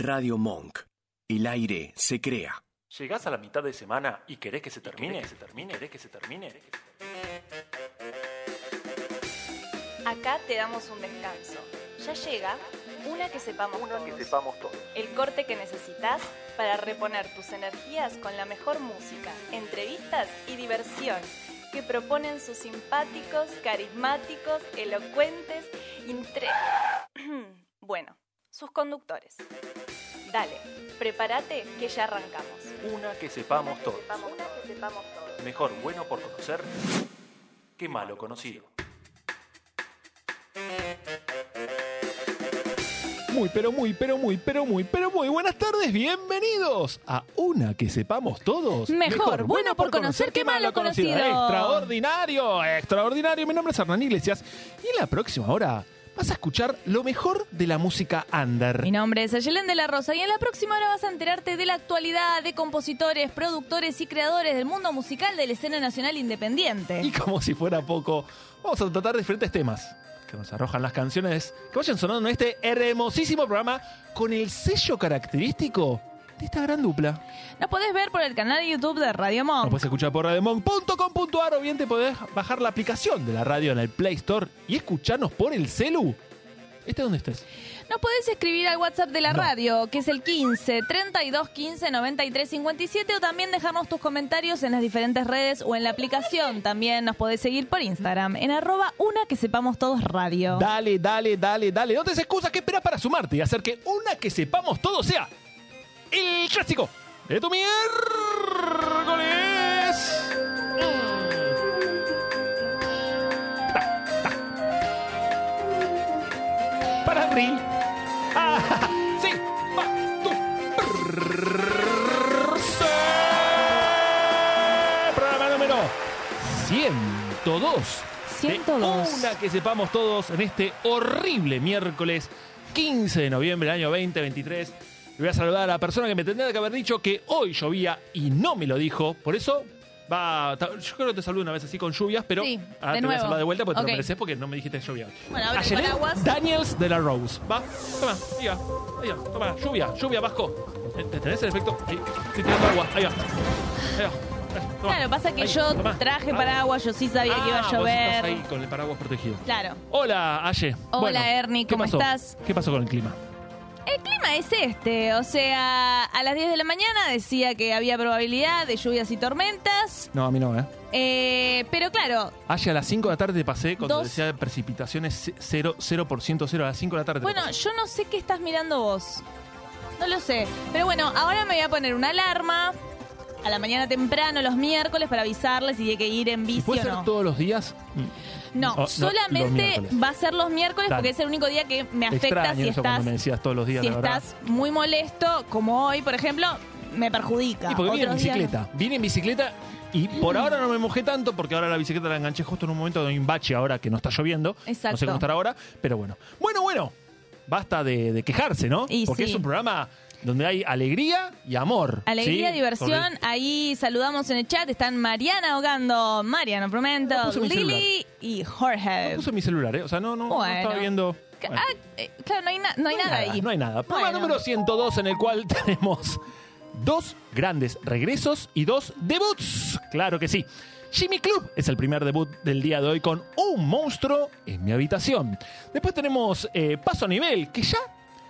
Radio Monk. El aire se crea. ¿Llegás a la mitad de semana y querés que se termine? ¿Que se termine? ¿Querés que se termine? Acá te damos un descanso. Ya llega una que sepamos Una que sepamos todos. El corte que necesitas para reponer tus energías con la mejor música, entrevistas y diversión que proponen sus simpáticos, carismáticos, elocuentes, intre... bueno, sus conductores. Dale, prepárate que ya arrancamos. Una que sepamos todos. Una que sepamos todos. Mejor bueno por conocer que malo conocido. Muy, pero muy, pero muy, pero muy, pero muy buenas tardes. Bienvenidos a una que sepamos todos. Mejor bueno por conocer que malo conocido. Extraordinario, extraordinario. Mi nombre es Hernán Iglesias y en la próxima hora vas a escuchar lo mejor de la música under. Mi nombre es Ayelen de la Rosa y en la próxima hora vas a enterarte de la actualidad de compositores, productores y creadores del mundo musical de la escena nacional independiente. Y como si fuera poco, vamos a tratar diferentes temas que nos arrojan las canciones que vayan sonando en este hermosísimo programa con el sello característico de esta gran dupla. Nos podés ver por el canal de YouTube de Radio Nos Monk. puedes escuchar por radiomonk.com.ar o bien te podés bajar la aplicación de la radio en el Play Store y escucharnos por el celu. ¿Este dónde estés? Nos podés escribir al WhatsApp de la No. radio, que es el 15 32 15 93 57 o también dejarnos tus comentarios en las diferentes redes o en la aplicación. También nos podés seguir por Instagram en arroba una que sepamos todos radio. Dale, dale, dale, dale. No te excusas, ¿qué esperas para sumarte y hacer que una que sepamos todo sea el clásico de tu miércoles? Mm. Ta, ta. Para abril. Ah, sí, va, tú. Programa número 102. de 102. Una que sepamos todos en este horrible miércoles 15 de noviembre del año 2023. Le voy a saludar a la persona que me tendría que haber dicho que hoy llovía y no me lo dijo. Por eso va. Yo creo que te saludé una vez así con lluvias, pero Sí, ahora de te voy a nuevo. saludar de vuelta porque te Ok. lo mereces porque no me dijiste que llovía. Bueno, abre el Ayelen paraguas. Daniels de la Rose. Va, toma, diga, diga, toma, lluvia, lluvia, Vasco. ¿Te- ¿Tenés el efecto? Sí, estoy tirando agua. Ahí va. Ahí va. Toma. Claro, pasa que Ahí, yo toma. traje Ah. paraguas, yo sí sabía que iba Ah, a vos llover. estás ahí con el paraguas protegido. Claro. Hola, Aye. Hola, Ernie, ¿qué ¿cómo pasó? estás? ¿Qué pasó con el clima? El clima es este, o sea, a las 10 de la mañana decía que había probabilidad de lluvias y tormentas, No, a mí no, ¿eh? eh, pero claro, Aye, a las 5 de la tarde te pasé cuando Dos. decía precipitaciones 0%, 0%, 0 a las 5 de la tarde. te bueno, pasé. yo no sé qué estás mirando vos, no lo sé, pero bueno, ahora me voy a poner una alarma a la mañana temprano los miércoles para avisarles si hay que ir en ¿Y bici puede ser no. todos los días? No, Oh, no, solamente va a ser los miércoles Dale. porque es el único día que me afecta Extraño si eso estás me decías todos los días, si la estás muy molesto, como hoy, por ejemplo, me perjudica. Y porque vine en no. bicicleta. Vine en bicicleta y por ahora no me mojé tanto porque ahora la bicicleta la enganché justo en un momento de un bache ahora que no está lloviendo. No Exacto. sé cómo estará ahora, pero bueno. Bueno, bueno. Basta de, de quejarse, ¿no? Y porque sí. es un programa donde hay alegría y amor. Alegría, ¿sí? diversión. Ahí saludamos en el chat. Están Mariana ahogando, Mariano Promento, No Lili y Jorge. Puse mi celular, ¿eh? O sea, no, no, no estaba viendo. Ah, eh, claro, no hay, na- no hay nada, ahí. No hay nada. Programa Bueno. número 102 en el cual tenemos dos grandes regresos y dos debuts. Claro que sí. Jimmy Club es el primer debut del día de hoy con Un monstruo en mi habitación. Después tenemos eh, Paso a Nivel, que ya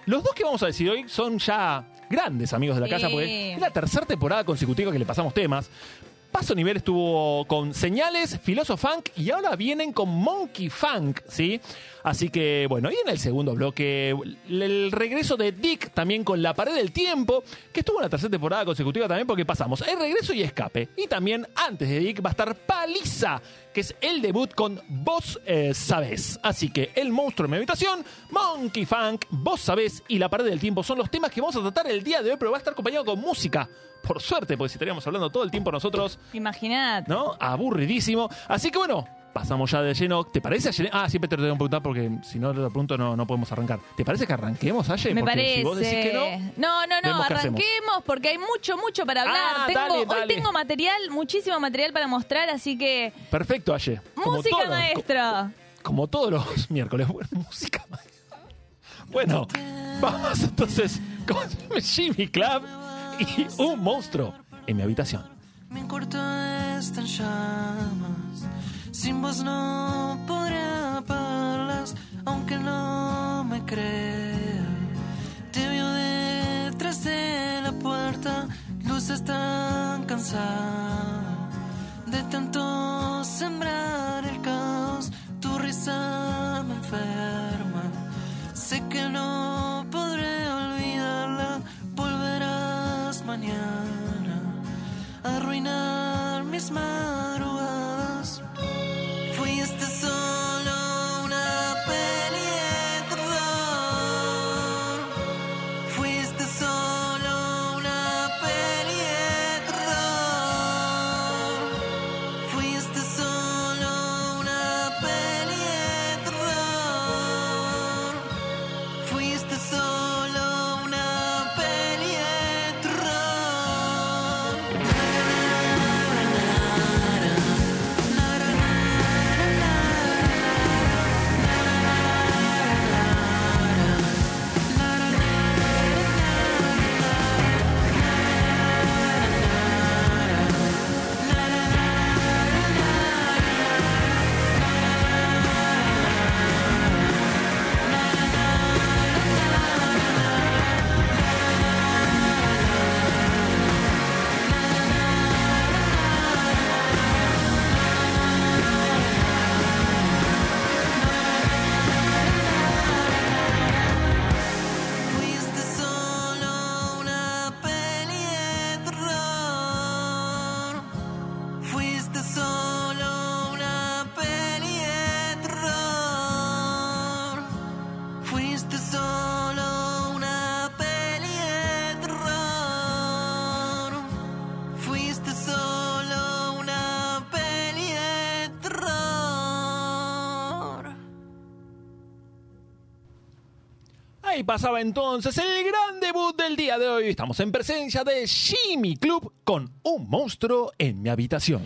los dos que vamos a decir hoy son ya grandes amigos de la casa, porque es la tercera temporada consecutiva que le pasamos temas. Paso Nivel estuvo con Señales, Filosofunk y ahora vienen con Monkey Funk, ¿sí? Así que, bueno, y en el segundo bloque, el regreso de Dick también con La Pared del Tiempo, que estuvo en la tercera temporada consecutiva también porque pasamos el regreso y escape. Y también, antes de Dick, va a estar Paliza, que es el debut con Vos eh, Sabés. Así que El Monstruo en mi habitación, Monkey Funk, Vos Sabés y La Pared del Tiempo son los temas que vamos a tratar el día de hoy, pero va a estar acompañado con música. Por suerte, porque si estaríamos hablando todo el tiempo nosotros, Imaginate. ¿no? Aburridísimo. Así que bueno, pasamos ya de lleno. ¿Te parece, Ayelen? Ah, siempre te lo tengo que preguntar porque si no te lo pregunto no, no podemos arrancar. ¿Te parece que arranquemos, Aye? Me Porque parece. Si vos decís que no, no, no, no, arranquemos porque hay mucho, mucho para hablar. Ah, tengo, dale, Hoy tengo material, muchísimo material para mostrar, así que. perfecto, Aye. Música todos- maestra. Como todos los miércoles. Bueno, música maestra. Bueno, vamos entonces con Jimmy Club y un monstruo en mi habitación. Mi cuarto está en llamas. Sin voz no podré apagarlas, aunque no me crean. Te veo detrás de la puerta, luces tan cansada de tanto sembrar el caos. Tu risa me enferma. Sé que no podré olvidarla. Volverás mañana arruinar mis madrugadas. Pasaba entonces el gran debut del día de hoy. Estamos en presencia de Jimmy Club con un monstruo en mi habitación.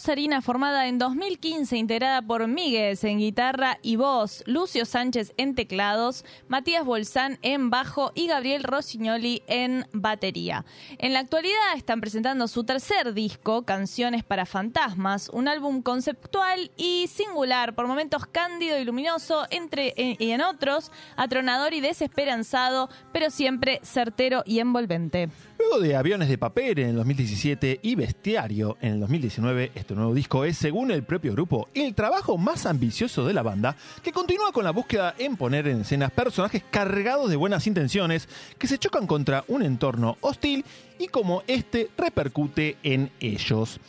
Rosarina formada en 2015, integrada por Míguez en guitarra y voz, Lucio Sánchez en teclados, Matías Bolsán en bajo y Gabriel Rossignoli en batería. En la actualidad están presentando su tercer disco, Canciones para Fantasmas, un álbum conceptual y singular, por momentos cándido y luminoso, entre, en- y en otros atronador y desesperanzado, pero siempre certero y envolvente. Luego de Aviones de Papel en el 2017 y Bestiario en el 2019, este nuevo disco es, según el propio grupo, el trabajo más ambicioso de la banda, que continúa con la búsqueda en poner en escena personajes cargados de buenas intenciones que se chocan contra un entorno hostil y cómo este repercute en ellos.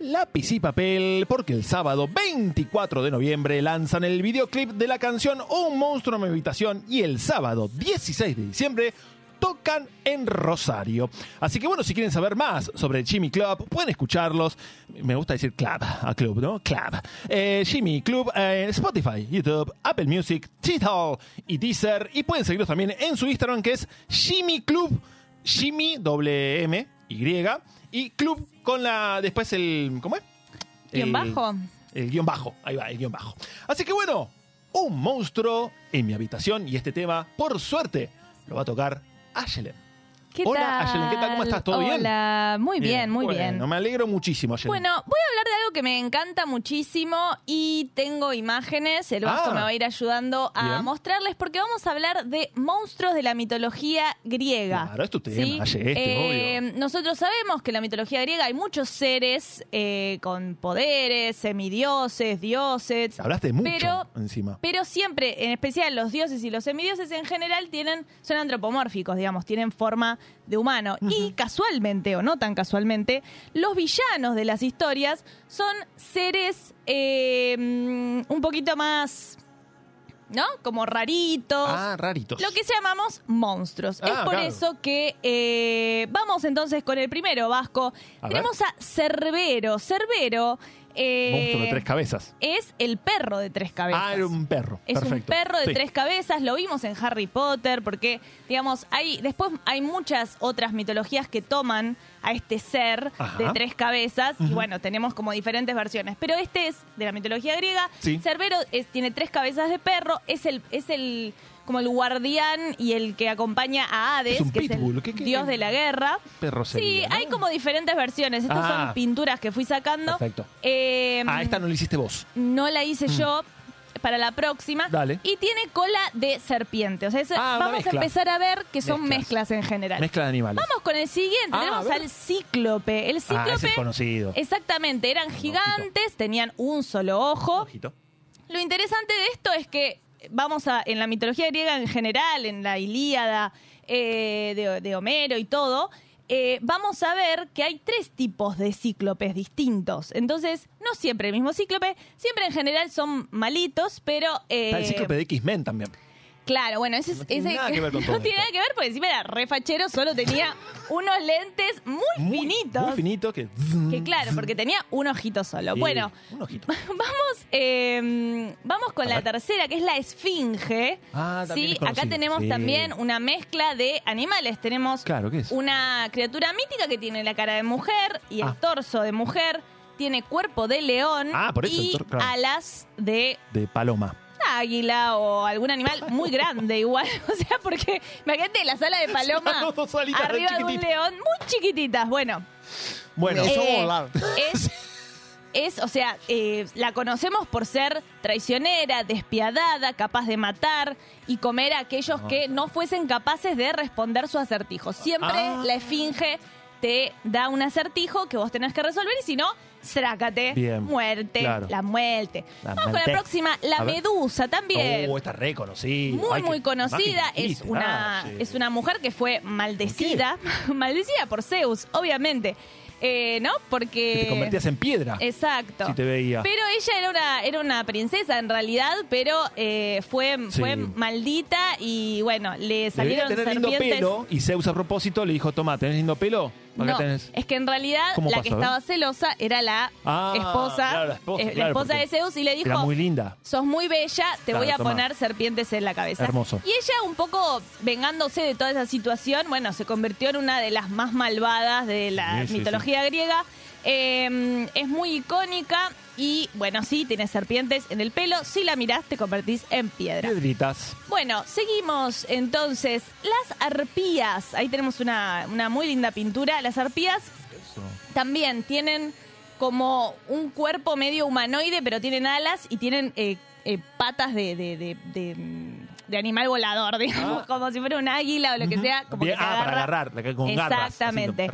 Lápiz y papel, porque el sábado 24 de noviembre lanzan el videoclip de la canción Un monstruo en mi habitación y el sábado 16 de diciembre tocan en Rosario. Así que bueno, si quieren saber más sobre Jimmy Club, pueden escucharlos. Me gusta decir club, a club, ¿no? Club. Eh, Jimmy Club en Spotify, YouTube, Apple Music, Tidal y Deezer. Y pueden seguirlos también en su Instagram que es Jimmy Club, Jimmy doble M, Y, y Club con la, después el, ¿cómo es? ¿Guión El- bajo? El guion bajo, ahí va, el guion bajo. Así que bueno, un monstruo en mi habitación y este tema, por suerte, lo va a tocar Ashland. ¿Qué Hola, tal? Ayelen, ¿qué tal? ¿Cómo estás? ¿Todo bien? Hola, muy bien, muy Bueno, bien. me alegro muchísimo, Ayelen. Bueno, voy a hablar de algo que me encanta muchísimo y tengo imágenes. El Vasco Ah. me va a ir ayudando a Bien. mostrarles porque vamos a hablar de monstruos de la mitología griega. Claro, es tu tema. Aye, este, Eh, Nosotros sabemos que en la mitología griega hay muchos seres eh, con poderes, semidioses, dioses. Hablaste mucho pero encima. pero siempre, en especial los dioses y los semidioses en general tienen, son antropomórficos, digamos, tienen forma de humano. Y casualmente, o no tan casualmente, los villanos de las historias son seres eh, mm, un poquito más, ¿no? Como raritos. Ah, raritos. Lo que llamamos monstruos. Ah, es por claro. eso que eh, vamos entonces con el primero, Vasco. A Tenemos a Cerbero. Cerbero eh, Monstruo de tres cabezas. es el perro de tres cabezas. Ah, era un perro. Es un perro de Sí. tres cabezas, lo vimos en Harry Potter, porque, digamos, hay después hay muchas otras mitologías que toman a este ser Ajá. de tres cabezas, y bueno, tenemos como diferentes versiones. Pero este es de la mitología griega. Sí. Cerbero es- tiene tres cabezas de perro, es el, es el como el guardián y el que acompaña a Hades, Es un que es pitbull, el ¿qué- qué- dios de la guerra. Perro Sí, sería, ¿no? hay como diferentes versiones. Estas Ah. son pinturas que fui sacando. Perfecto. Eh, Ah, esta no la hiciste vos. no la hice yo para la próxima. Mm. Dale. Y tiene cola de serpiente. O sea, Ah, una vamos a mezcla. empezar a ver que son Mezclas. mezclas, en general. Mezcla de animales. Vamos con el siguiente. Ah, Tenemos ver. al cíclope. El ah, cíclope. ese es conocido. Exactamente, eran gigantes, tenían un solo ojo. Ojito. Lo interesante de esto es que vamos a, en la mitología griega en general, en la Ilíada eh, de, Homero y todo, eh, vamos a ver que hay tres tipos de cíclopes distintos. Entonces, no siempre el mismo cíclope, siempre en general son malitos, pero... eh, Está el cíclope de X-Men también. Claro, bueno, ese, es- No tiene ese- nada que ver con todo no tiene esto. nada que ver porque encima era re fachero, solo tenía unos lentes muy, finitos. Muy finito que... Que claro, porque tenía un ojito solo. Sí, Bueno, Un ojito. Vamos, eh, vamos con la tercera, que es la esfinge. Ah, también sí, es acá tenemos Sí. también una mezcla de animales. Tenemos Claro, ¿qué es? una criatura mítica que tiene la cara de mujer y el Ah. torso de mujer. Tiene cuerpo de león Ah, por eso el y claro. alas de De paloma. Águila o algún animal muy grande igual. O sea, porque imagínate las alas de paloma dos arriba de un chiquititas. león, muy chiquititas. Bueno, Bueno, eh, es, es, o sea, eh, la conocemos por ser traicionera, despiadada, capaz de matar y comer a aquellos que no fuesen capaces de responder su acertijo. Siempre Ah. la esfinge te da un acertijo que vos tenés que resolver y si no, strácate, Bien, muerte, claro. la muerte. La Vamos con muerte. la próxima, la A medusa también. Oh, está re conocida. Muy, Ay, muy conocida. Es una, ah, sí. es una mujer que fue maldecida. maldecida por Zeus, obviamente. Eh, ¿No? Porque. Que te convertías en piedra. Exacto. Si te veía. Pero ella era una, era una princesa en realidad, pero eh, fue, Sí. fue maldita y bueno, le Debería salieron tener lindo pelo y Zeus a propósito le dijo, toma, ¿tenés lindo pelo? Acá No, tenés. es que en realidad ¿Cómo la pasó, que estaba celosa era la Ah, esposa, claro, la esposa, eh, la esposa de Zeus y le dijo, Era muy linda. sos muy bella, te Claro, voy a toma. poner serpientes en la cabeza. Hermoso. Y ella, un poco vengándose de toda esa situación, bueno, se convirtió en una de las más malvadas de la Sí, sí, mitología griega. Eh, es muy icónica y, bueno, sí, tiene serpientes en el pelo. Si la mirás, te convertís en piedra. Piedritas. Bueno, seguimos entonces. Las arpías. Ahí tenemos una, una muy linda pintura. Las arpías también tienen como un cuerpo medio humanoide, pero tienen alas y tienen eh, eh, patas de, de, de- de, mm, de animal volador, digamos, Ah. como si fuera un águila o lo que sea. Como Bien, que te ah, para agarra. agarrar, la que con Exactamente.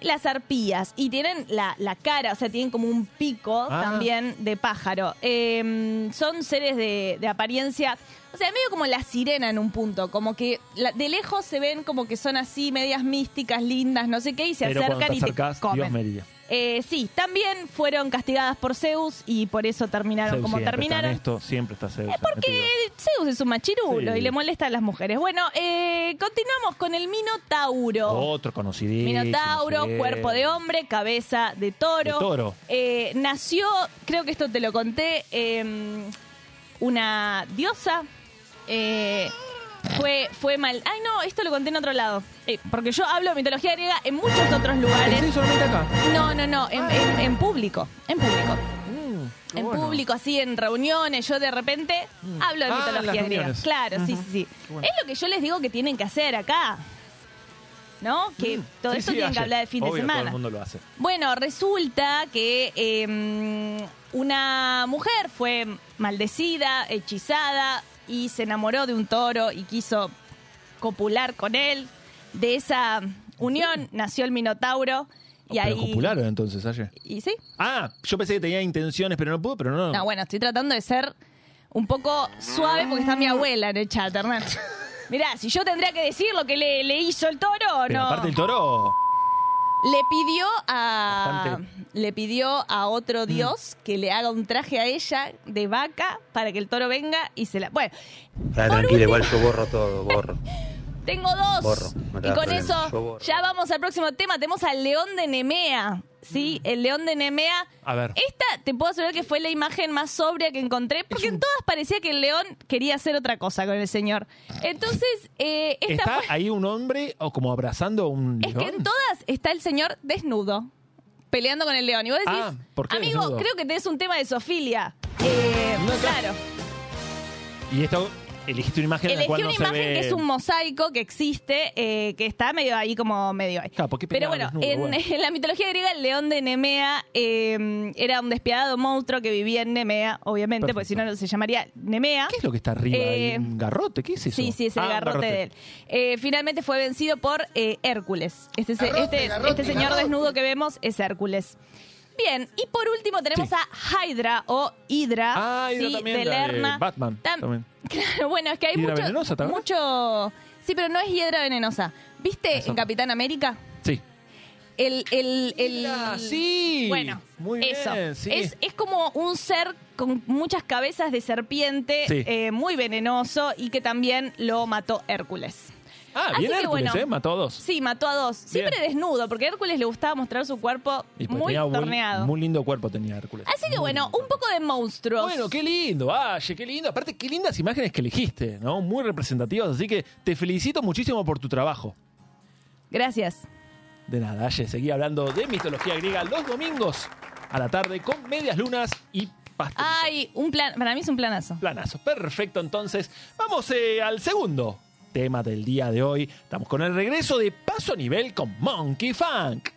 Las arpías. Y tienen la, la cara, o sea, tienen como un pico Ah. también de pájaro. Eh, son seres de, de apariencia. O sea, medio como la sirena en un punto. Como que la- de lejos se ven como que son así, medias místicas, lindas, no sé qué, y se Pero acercan y te comen. Dios. Eh, sí, también fueron castigadas por Zeus y por eso terminaron Zeus como siempre terminaron. está en esto, siempre está Zeus. Porque metido. Zeus es un machirulo Sí. y le molesta a las mujeres. Bueno, eh, continuamos con el Minotauro. Otro conocidísimo. Minotauro, sí. cuerpo de hombre, cabeza de toro. De toro. Eh, nació, creo que esto te lo conté, eh, una diosa. eh, fue, fue mal. Ay, no, esto lo conté en otro lado. Eh, porque yo hablo de mitología griega en muchos otros lugares. Sí, solamente acá. No, no, no, en, en- en público. En público. Mm, En bueno. público, así en reuniones, yo de repente hablo de Ah, mitología griega. Claro, sí, sí, sí. bueno. Es lo que yo les digo que tienen que hacer acá. ¿No? Que todo Mm. Sí, esto sí, tienen que hablar de fin de Obvio, Todo semana. el mundo lo hace. Bueno, resulta que eh, una mujer fue maldecida, hechizada y se enamoró de un toro y quiso copular con él. De esa unión nació el Minotauro y pero ahí copularon entonces ayer. y sí. Ah, yo pensé que tenía intenciones, pero no pudo, pero no. No, bueno, estoy tratando de ser un poco suave porque está mi abuela en el chat, Hernán. Mirá, si yo tendría que decir lo que le, le hizo el toro, pero no. aparte el toro. Le pidió a Bastante. le pidió a Mm. otro dios que le haga un traje a ella de vaca para que el toro venga y se la. Bueno, Ah, tranquila, último- igual yo borro todo, borro. tengo dos. Borro, no te y con eso ya vamos al próximo tema. Tenemos al león de Nemea. Sí, el león de Nemea. A ver. Esta te puedo asegurar que fue la imagen más sobria que encontré, porque en todas parecía que el león quería hacer otra cosa con el señor. Entonces, eh, esta ¿Está fue- ahí un hombre o como abrazando a un Es león? que en todas está el señor desnudo, peleando con el león. Y vos decís, Ah, ¿por qué amigo, desnudo? creo que tenés un tema de zoofilia. Eh, No, claro. claro. Y esto elegiste una imagen en la Elegí cual una no se imagen ve... que es un mosaico que existe, eh, que está medio ahí como medio ahí. Claro, Pero bueno, desnudo, en, bueno. en la mitología griega, el león de Nemea eh, era un despiadado monstruo que vivía en Nemea, obviamente, porque si no, no se llamaría Nemea. ¿Qué es lo que está arriba? ahí? Eh, ¿Un garrote? ¿Qué es eso? Sí, sí, es el Ah, un garrote, de él. Eh, finalmente fue vencido por eh, Hércules. Este, se- este, este señor desnudo que vemos es Hércules. Bien, y por último tenemos Sí. a Hydra o Hydra, Ah, Hydra sí, también, de la de Lerna. Batman Tam- también. Claro, bueno, es que hay mucho, venenosa, ¿te acuerdas? mucho... Sí, pero no es hiedra venenosa. ¿Viste Eso. en Capitán América? Sí. El, el, sí. Bueno, Muy bien, eso. sí. Es, es como un ser con muchas cabezas de serpiente, Sí. eh, muy venenoso y que también lo mató Hércules. Ah, Así bien que Hércules, bueno. ¿eh? Mató a dos. Sí, mató a dos. Siempre Bien. desnudo, porque a Hércules le gustaba mostrar su cuerpo Y pues muy tenía torneado. Muy lindo cuerpo tenía Hércules. Así que bueno, un poco de monstruos. Bueno, qué lindo, Aye, qué lindo. Aparte, qué lindas imágenes que elegiste, ¿no? Muy representativas. Así que te felicito muchísimo por tu trabajo. Gracias. De nada, Aye, seguí hablando de mitología griega los domingos a la tarde con medias lunas y pastel. Ay, un plan, para mí es un planazo. Planazo. Perfecto, entonces vamos eh, al segundo tema del día de hoy. Estamos con el regreso de Paso a Nivel con Monkey Funk.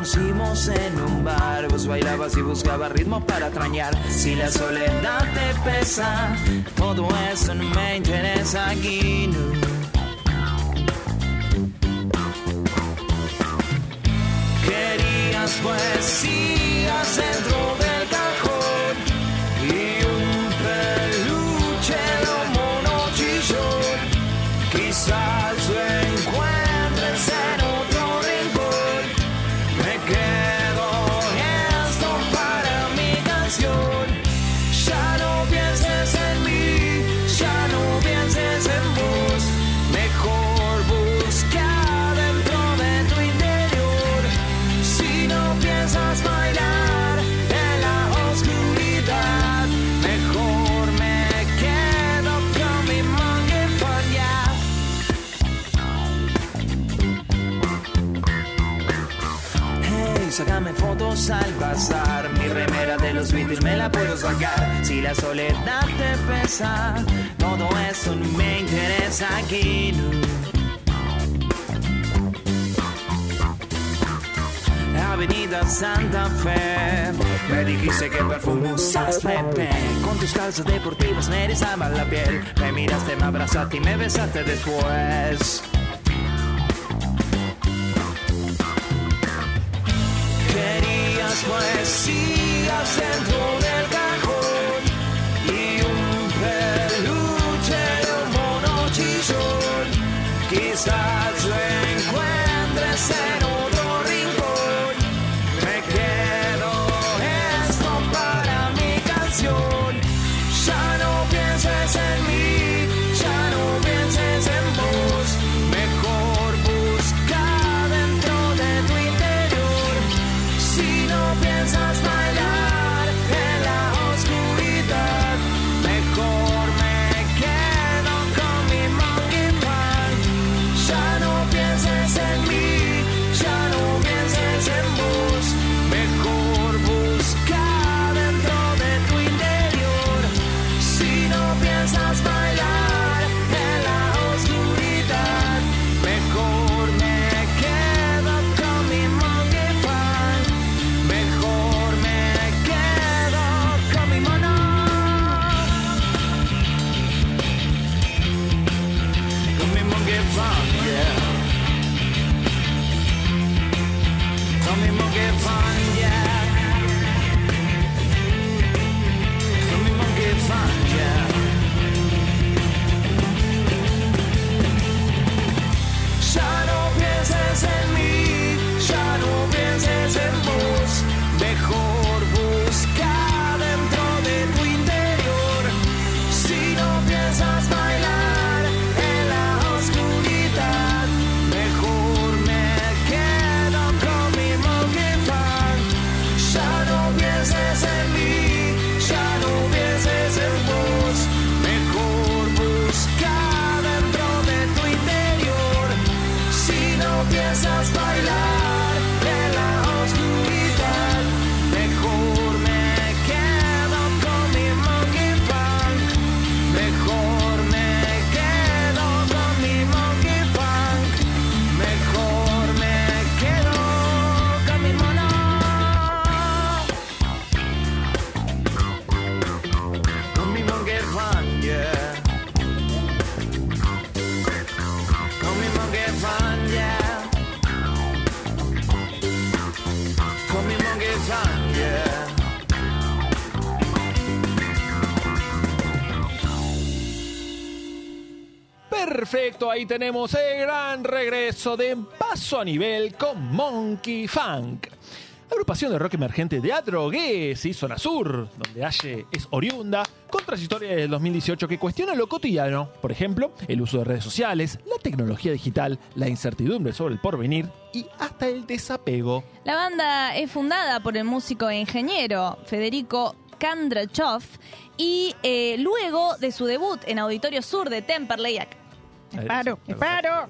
Conocimos en un bar, vos bailabas y buscabas ritmo para extrañar. Si la soledad te pesa, todo eso no me interesa aquí. no. Querías poesías dentro del cajón y un peluche de un mono chillón. Quizás al pasar. Mi remera de los Beatles me la puedo sacar. Si la soledad te pesa, todo eso no me interesa aquí. Avenida Santa Fe. Me dijiste que perfume usas Pepe. Con tus calzas deportivas me erizaban la piel. Me miraste, me abrazaste y me besaste después. Ahí tenemos el gran regreso de Paso a Nivel con Monkey Funk. Agrupación de rock emergente de Adrogué, sí, zona sur, donde Aye es oriunda, con trayectoria del 2018 que cuestiona lo cotidiano, por ejemplo, el uso de redes sociales, la tecnología digital, la incertidumbre sobre el porvenir y hasta el desapego. La banda es fundada por el músico e ingeniero Federico Kandrachov y eh, luego de su debut en Auditorio Sur de Temperley, paro, paro.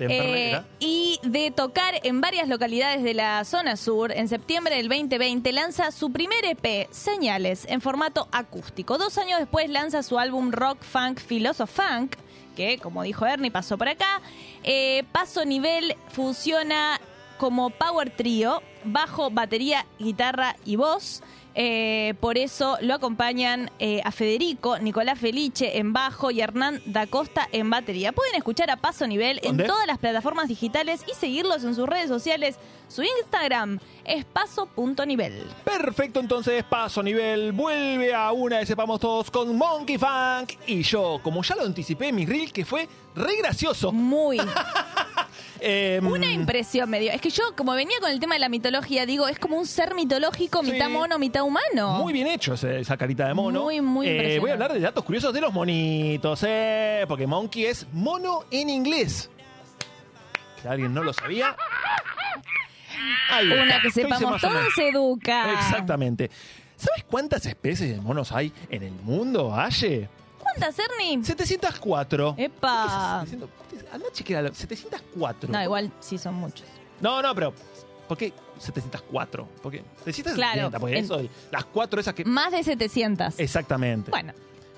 Eh, y de tocar en varias localidades de la zona sur, en septiembre del 2020 lanza su primer EP, Señales, en formato acústico. Dos años después lanza su álbum Rock Funk Philosoph Funk, que como dijo Ernie pasó por acá. Eh, Paso Nivel funciona como power trio, bajo, batería, guitarra y voz. Eh, por eso lo acompañan eh, a Federico, Nicolás Felice en bajo y Hernán da Costa en batería. Pueden escuchar a Paso Nivel ¿Dónde? en todas las plataformas digitales y seguirlos en sus redes sociales. Su Instagram es paso.nivel. Perfecto, entonces Paso Nivel vuelve a una de sepamos todos con Monkey Funk y yo, como ya lo anticipé en mi reel, que fue re gracioso. Muy. Em, Una impresión me dio. Es que yo, como venía con el tema de la mitología, digo, es como un ser mitológico, Sí. mitad mono, mitad humano. Muy bien hecho ese- esa carita de mono. Muy, muy Eh, impresionante. Voy a hablar de datos curiosos de los monitos, eh, porque Monkey es mono en inglés. Si alguien no lo sabía. ahí está. Una que sepamos más o menos. todos educa. Exactamente. ¿Sabes cuántas especies de monos hay en el mundo, Aye? ¿Cuántas, Ernie? 704. Epa. ¿Qué es 700? Anda a chequear, 704. No, igual sí son muchos. No, no, pero ¿por qué 704? Porque 770, Claro, porque en- eso, las cuatro esas que... Más de 700. Exactamente. Bueno,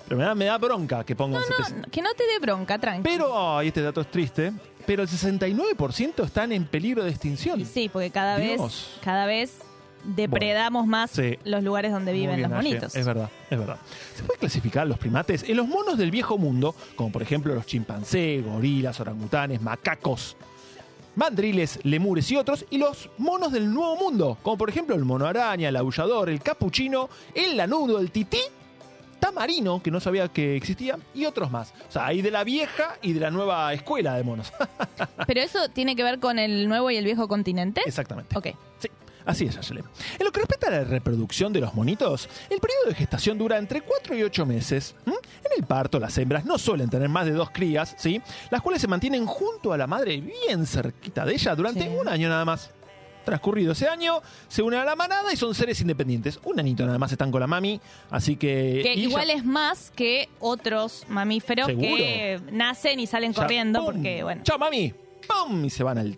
Pero me da, me da bronca que pongan 700. no, que no te dé bronca, tranqui. Pero, ay, este dato es triste, pero el 69% están en peligro de extinción. Y sí, porque cada Dios. vez, cada vez depredamos más Sí. los lugares donde viven bien, los monitos. Es verdad, es verdad. Se puede clasificar los primates en los monos del viejo mundo, como por ejemplo los chimpancés, gorilas, orangutanes, macacos, mandriles, lemures y otros, y los monos del nuevo mundo, como por ejemplo el mono araña, el aullador, el capuchino, el lanudo, el tití, tamarino, que no sabía que existía, y otros más. O sea, hay de la vieja y de la nueva escuela de monos. Pero eso tiene que ver con el nuevo y el viejo continente. Exactamente. Ok. Sí, así es, Ayelen. En lo que respecta a la reproducción de los monitos, el periodo de gestación dura entre 4 y 8 meses. En el parto, las hembras no suelen tener más de dos crías, ¿sí? Las cuales se mantienen junto a la madre, bien cerquita de ella, durante Sí. un año nada más. Transcurrido ese año, se unen a la manada y son seres independientes. Un anito nada más están con la mami, así que... Que igual es más que otros mamíferos Seguro. que nacen y salen ya, corriendo ¡pum! porque, bueno. ¡Chao, mami! ¡Pum! Y se van al...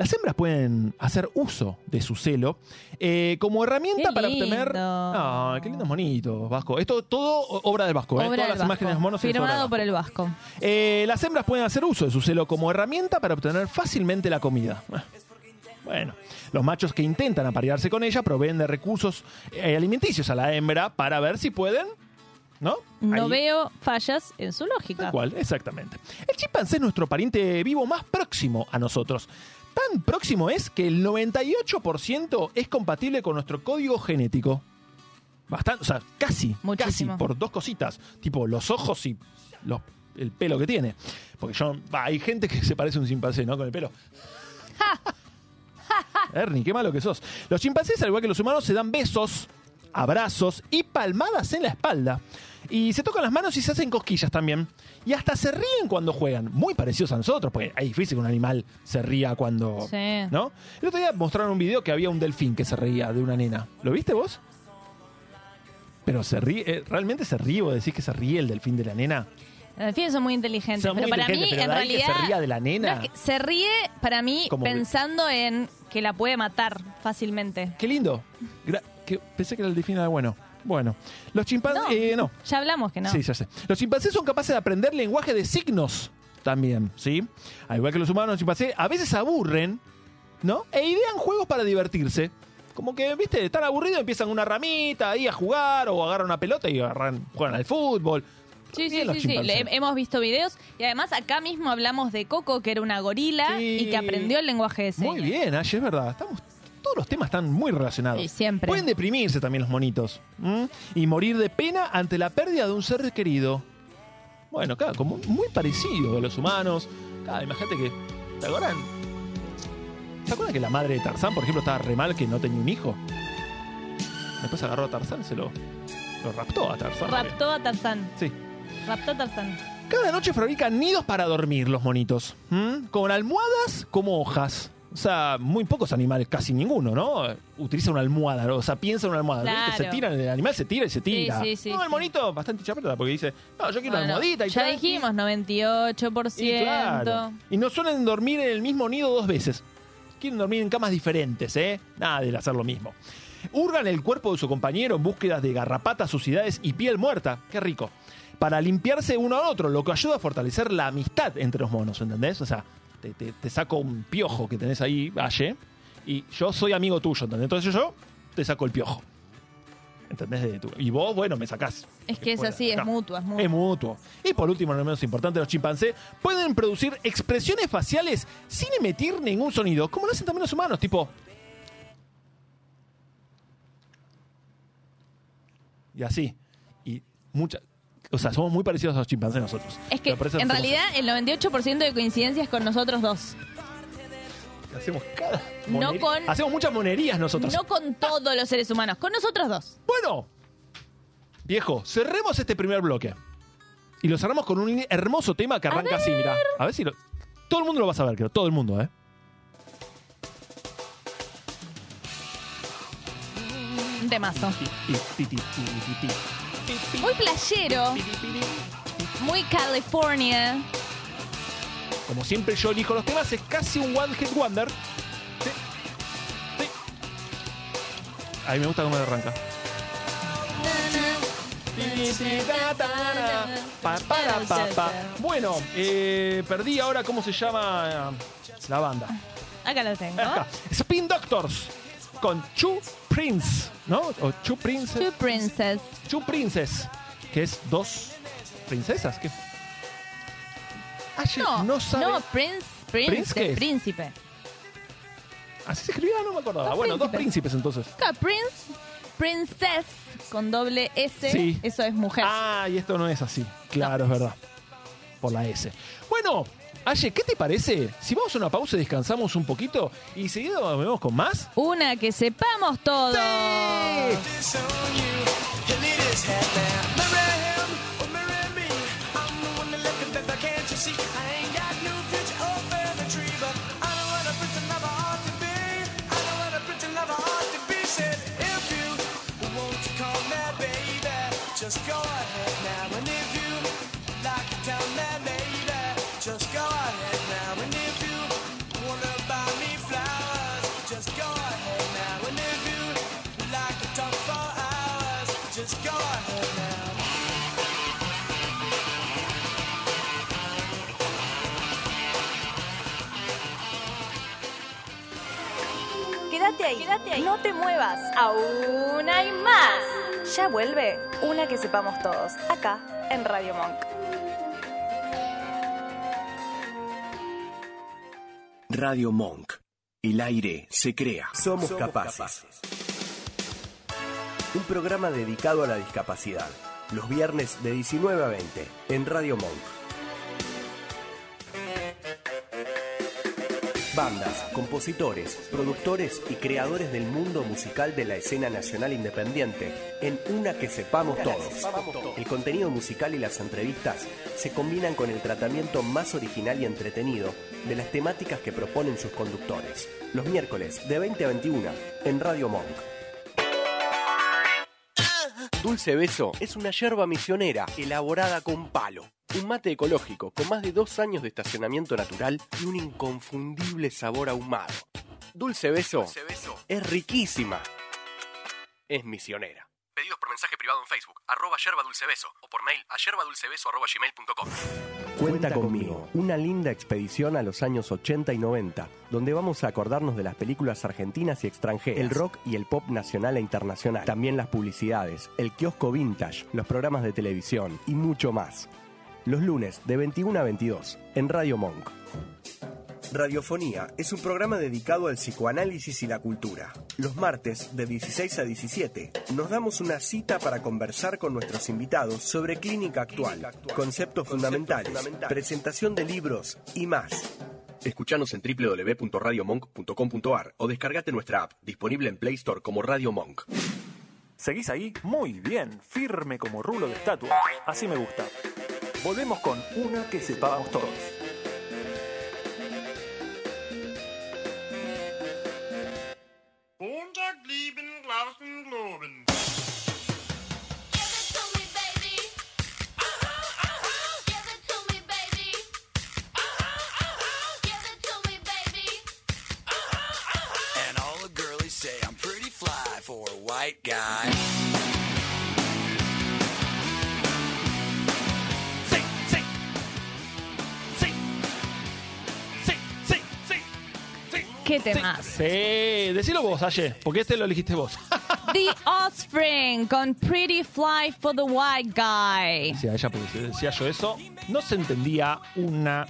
Las hembras pueden hacer uso de su celo eh, como herramienta Qué para lindo. obtener. ¡Ay, qué lindos monitos, Vasco! Esto todo obra del Vasco, ¿eh? Todas las imágenes de Vasco. monos es obra del Firmado por el Vasco. Eh, las hembras pueden hacer uso de su celo como herramienta para obtener fácilmente la comida. Ah, Bueno, los machos que intentan aparearse con ella proveen de recursos eh, alimenticios a la hembra para ver si pueden, ¿no? No Ahí- veo fallas en su Tal lógica. cual, exactamente. El chimpancé es nuestro pariente vivo más próximo a nosotros. Tan próximo es que el 98% es compatible con nuestro código genético. Bastante, o sea, casi, Muchísimo. casi por dos cositas, tipo los ojos y los- el pelo que tiene. Porque yo, hay gente que se parece a un chimpancé, ¿no? Con el pelo. Ernie, qué malo que sos. Los chimpancés, al igual que los humanos, se dan besos, abrazos y palmadas en la espalda. Y se tocan las manos y se hacen cosquillas también. Y hasta se ríen cuando juegan. Muy parecidos a nosotros, porque es difícil que un animal se ría cuando. Sí. ¿No? El otro día mostraron un video que había un delfín que se reía de una nena. ¿Lo viste vos? Pero se ríe, eh, ¿realmente se ríe o decís que se ríe el delfín de la nena? Los delfines son muy inteligentes, Son muy pero para mí, pero en ahí que realidad. se ría de la nena. no es que se ríe para mí Como que- pensando en que la puede matar fácilmente. Qué lindo. Gra- que- pensé que era el delfín era bueno. Bueno, los chimpancés. No, eh, no. Ya hablamos que no. Sí, ya sé. Los chimpancés son capaces de aprender lenguaje de signos también, ¿sí? Al igual que los humanos, los chimpancés a veces aburren, ¿no? E idean juegos para divertirse. Como que, viste, están aburridos, empiezan una ramita ahí a jugar o agarran una pelota y agarran, juegan al fútbol. Sí, sí, sí, sí. Le- hemos visto videos y además acá mismo hablamos de Coco, que era una gorila Sí. y que aprendió el lenguaje de señas. Muy bien, Ash, es verdad. Estamos, todos los temas están muy relacionados. Sí, siempre. Pueden deprimirse también los monitos. ¿m? Y morir de pena ante la pérdida de un ser querido. Bueno, claro, como muy parecido a los humanos. Claro, imagínate que. ¿Te acuerdan? ¿Se acuerdan que la madre de Tarzán, por ejemplo, estaba re mal que no tenía un hijo? Después agarró a Tarzán, se lo, lo raptó a Tarzán. Raptó a Tarzán. Sí. Raptó a Tarzán. Cada noche fabrican nidos para dormir los monitos. ¿m? Con almohadas como hojas. O sea, muy pocos animales, casi ninguno, ¿no? Utiliza una almohada, ¿no? o sea, piensa en una almohada. Claro. Se tiran, el animal se tira y se tira. sí, sí, no, el sí. monito bastante chapeta porque dice, no, yo quiero una almohadita y ya dijimos, 98%. Y claro. Y no suelen dormir en el mismo nido dos veces. Quieren dormir en camas diferentes, ¿eh? Nada de hacer lo mismo. Hurgan el cuerpo de su compañero en búsquedas de garrapatas, suciedades y piel muerta. Qué rico. Para limpiarse uno al otro, lo que ayuda a fortalecer la amistad entre los monos, ¿entendés? O sea, te, te- te saco un piojo que tenés ahí, Valle, y yo soy amigo tuyo, ¿entendés? Entonces yo te saco el piojo. ¿Entendés? Y vos, bueno, me sacás. Es que es así, es mutuo, es mutuo. Es mutuo. Y por último, no menos importante, los chimpancés pueden producir expresiones faciales sin emitir ningún sonido, como lo hacen también los humanos, tipo. Y así. Y muchas. O sea, somos muy parecidos a los chimpancés nosotros. Es que en realidad el 98% de coincidencias con nosotros dos. Hacemos cada. No con- Hacemos muchas monerías nosotros. No con todos los seres humanos, con nosotros dos. Bueno, viejo, cerremos este primer bloque. Y lo cerramos con un hermoso tema que arranca así, mira. A ver si lo. Todo el mundo lo va a saber, creo. Todo el mundo, ¿eh? Un temazo. Muy playero, muy California. Como siempre yo elijo los temas, es casi un One Hit Wonder. Sí. Sí. A mí me gusta cómo arranca. Pa, pa, pa. Bueno, eh, perdí ahora cómo se llama la banda. Acá lo tengo. Acá. Spin Doctors con Chu Prince, ¿no? O Chu Prince. Two Princess. Two Princess, que es dos princesas. ¿Qué? Aye, No, no, sabe. no, Prince, Prince, ¿Prince qué es? príncipe. Así se escribía, no me acordaba. Dos bueno, dos príncipes. entonces. Acá, Prince, Princess, con doble S, Sí. eso es mujer. Ah, y esto no es así. Claro, es verdad. Por la S. Bueno, Aye, ¿qué te parece? Si vamos a una pausa y descansamos un poquito y seguido volvemos con más. Una que sepamos todos. Just ahí, quédate ahí. No te muevas. Aún hay más. Ya vuelve una que sepamos todos, acá en Radio Monk. Radio Monk. El aire se crea. Somos capaces. Un programa dedicado a la discapacidad. Los viernes de 19 a 20 en Radio Monk. Bandas, compositores, productores y creadores del mundo musical de la escena nacional independiente en una que sepamos todos. El contenido musical y las entrevistas se combinan con el tratamiento más original y entretenido de las temáticas que proponen sus conductores. Los miércoles de 20 a 21 en Radio Monk. Dulce Beso es una yerba misionera elaborada con palo. Un mate ecológico con más de dos años de estacionamiento natural y un inconfundible sabor ahumado. Dulce Beso, es riquísima. Es misionera. Pedidos por mensaje privado en Facebook, arroba yerba dulce beso, o por mail a yerbadulcebeso arroba gmail.com. Cuenta conmigo, una linda expedición a los años 80 y 90, donde vamos a acordarnos de las películas argentinas y extranjeras, el rock y el pop nacional e internacional, también las publicidades, el kiosco vintage, los programas de televisión y mucho más. Los lunes de 21 a 22 en Radio Monk. Radiofonía es un programa dedicado al psicoanálisis y la cultura. Los martes, de 16 a 17, nos damos una cita para conversar con nuestros invitados sobre clínica actual, conceptos fundamentales, presentación de libros y más. Escuchanos en www.radiomonk.com.ar o descargate nuestra app, disponible en Play Store como Radio Monk. ¿Seguís ahí? Muy bien, firme como rulo de estatua. Así me gusta. Volvemos con una que sepamos todos. Lieben Glauben Globen. And all the girlies say I'm pretty fly for a white guy. ¿Qué temas? Sí, decilo vos, Aye, porque este lo elegiste vos. The Offspring con Pretty Fly for the White Guy. Decía ella, porque si decía yo eso, no se entendía una.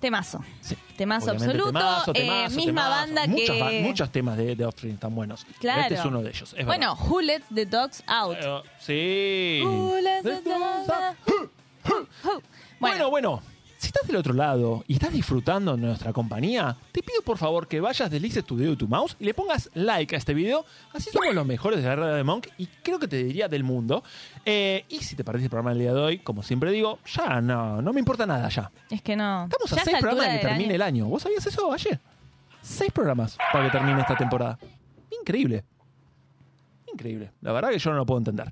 Temazo. Sí. Temazo Obviamente, absoluto. temazo, Eh, temazo, misma temazo. banda Muchos que. ba- muchos temas de, de Offspring están buenos. Claro. Este es uno de ellos. es bueno, Who Let the Dogs Out. verdad. Eh, sí. Who let the dogs out? Who? Bueno, bueno, si estás del otro lado y estás disfrutando de nuestra compañía, te pido por favor que vayas, deslices tu dedo y tu mouse y le pongas like a este video. Así somos los mejores de la red de Monk y creo que te diría del mundo. Eh, y si te perdiste el programa del día de hoy, como siempre digo, ya no, no me importa nada ya. Es que no. Estamos Ya a seis programas de que termine año- el año. ¿Vos sabías eso ayer? Seis programas para que termine esta temporada. Increíble. Increíble. La verdad que yo no lo puedo entender.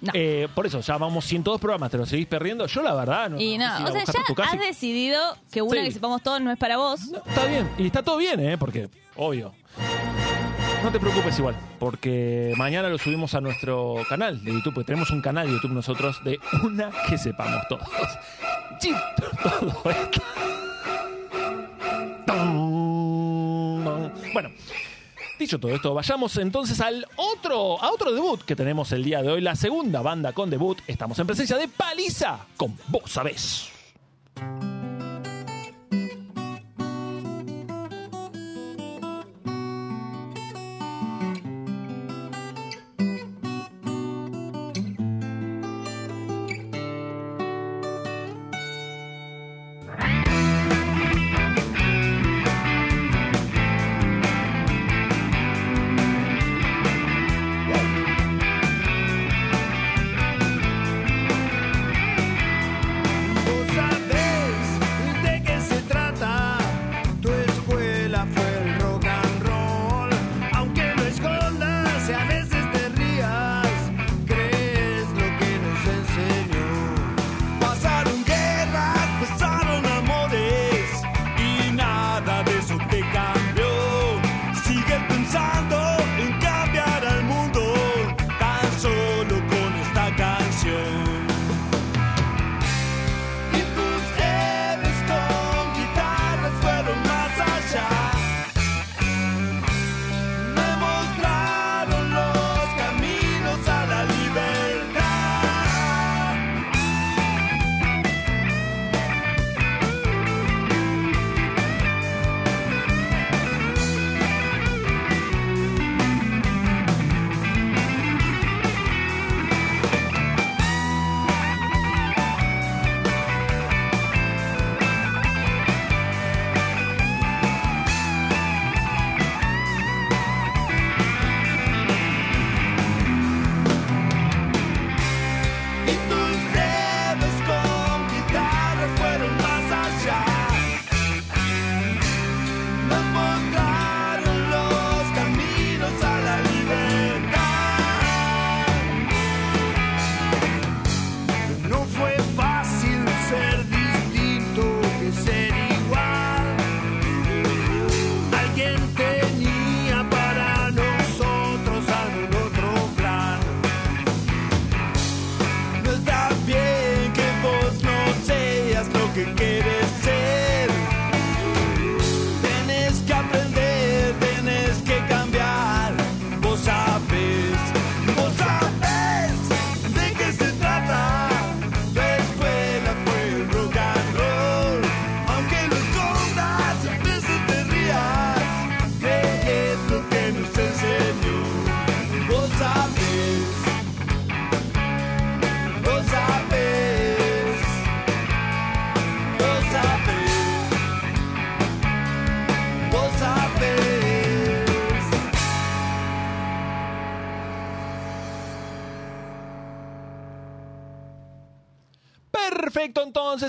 No. Eh, por eso, ya vamos 102 programas, te lo seguís perdiendo. Yo la verdad no. Y no o sea, ya has y- decidido que una Sí. que sepamos todos no es para vos. No, está bien, y está todo bien, ¿eh? Porque, obvio. No te preocupes igual, porque mañana lo subimos a nuestro canal de YouTube, porque tenemos un canal de YouTube nosotros de una que sepamos todos. Todo esto. Bueno, dicho todo esto, vayamos entonces al otro, a otro debut que tenemos el día de hoy, la segunda banda con debut. Estamos en presencia de Paliza con Vos Sabés.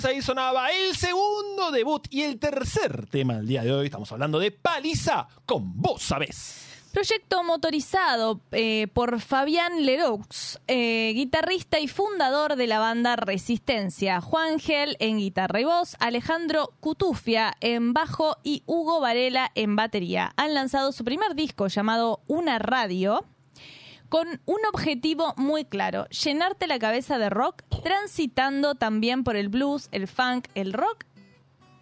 Ahí sonaba el segundo debut y el tercer tema del día de hoy. Estamos hablando de Paliza con Vos Sabés. Proyecto motorizado eh, por Fabián Leroux, eh, guitarrista y fundador de la banda Resistencia. Juan Gel en guitarra y voz, Alejandro Cutufia en bajo y Hugo Varela en batería. Han lanzado su primer disco llamado Una Radio con un objetivo muy claro, llenarte la cabeza de rock, transitando también por el blues, el funk, el rock,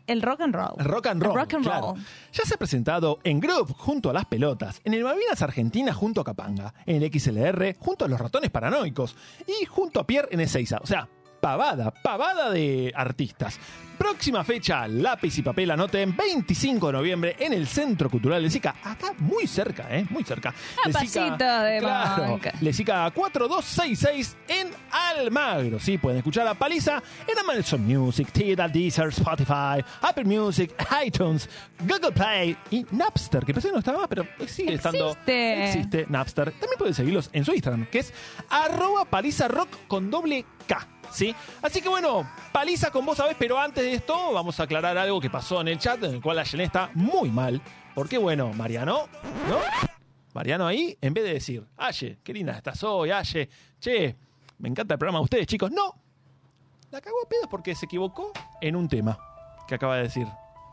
el rock and roll. El rock and roll. El rock and claro. roll. Ya se ha presentado en Group junto a las pelotas, en el Malvinas Argentina junto a Capanga, en el XLR junto a los ratones paranoicos y junto a Pierre en Ezeiza. O sea, pavada, pavada de artistas. Próxima fecha, lápiz y papel anoten, 25 de noviembre en el Centro Cultural de Sica. Acá muy cerca, ¿eh? Muy cerca. A Lesica- pasito de claro, banca. Lesica 4266 en Almagro. Sí, pueden escuchar la paliza en Amazon Music, Tidal, Deezer, Spotify, Apple Music, iTunes, Google Play y Napster, que pensé que no estaba más, pero sigue estando. Existe. Existe Napster. También pueden seguirlos en su Instagram, que es arroba paliza rock con doble K. ¿Sí? Así que bueno, paliza con vos sabés, pero antes de esto vamos a aclarar algo que pasó en el chat, en el cual la Yelena está muy mal. Porque bueno, Mariano, ¿no? Mariano ahí, en vez de decir, Aye, qué linda estás hoy, Aye, che, me encanta el programa de ustedes, chicos. No, la cagó a pedos porque se equivocó en un tema que acaba de decir.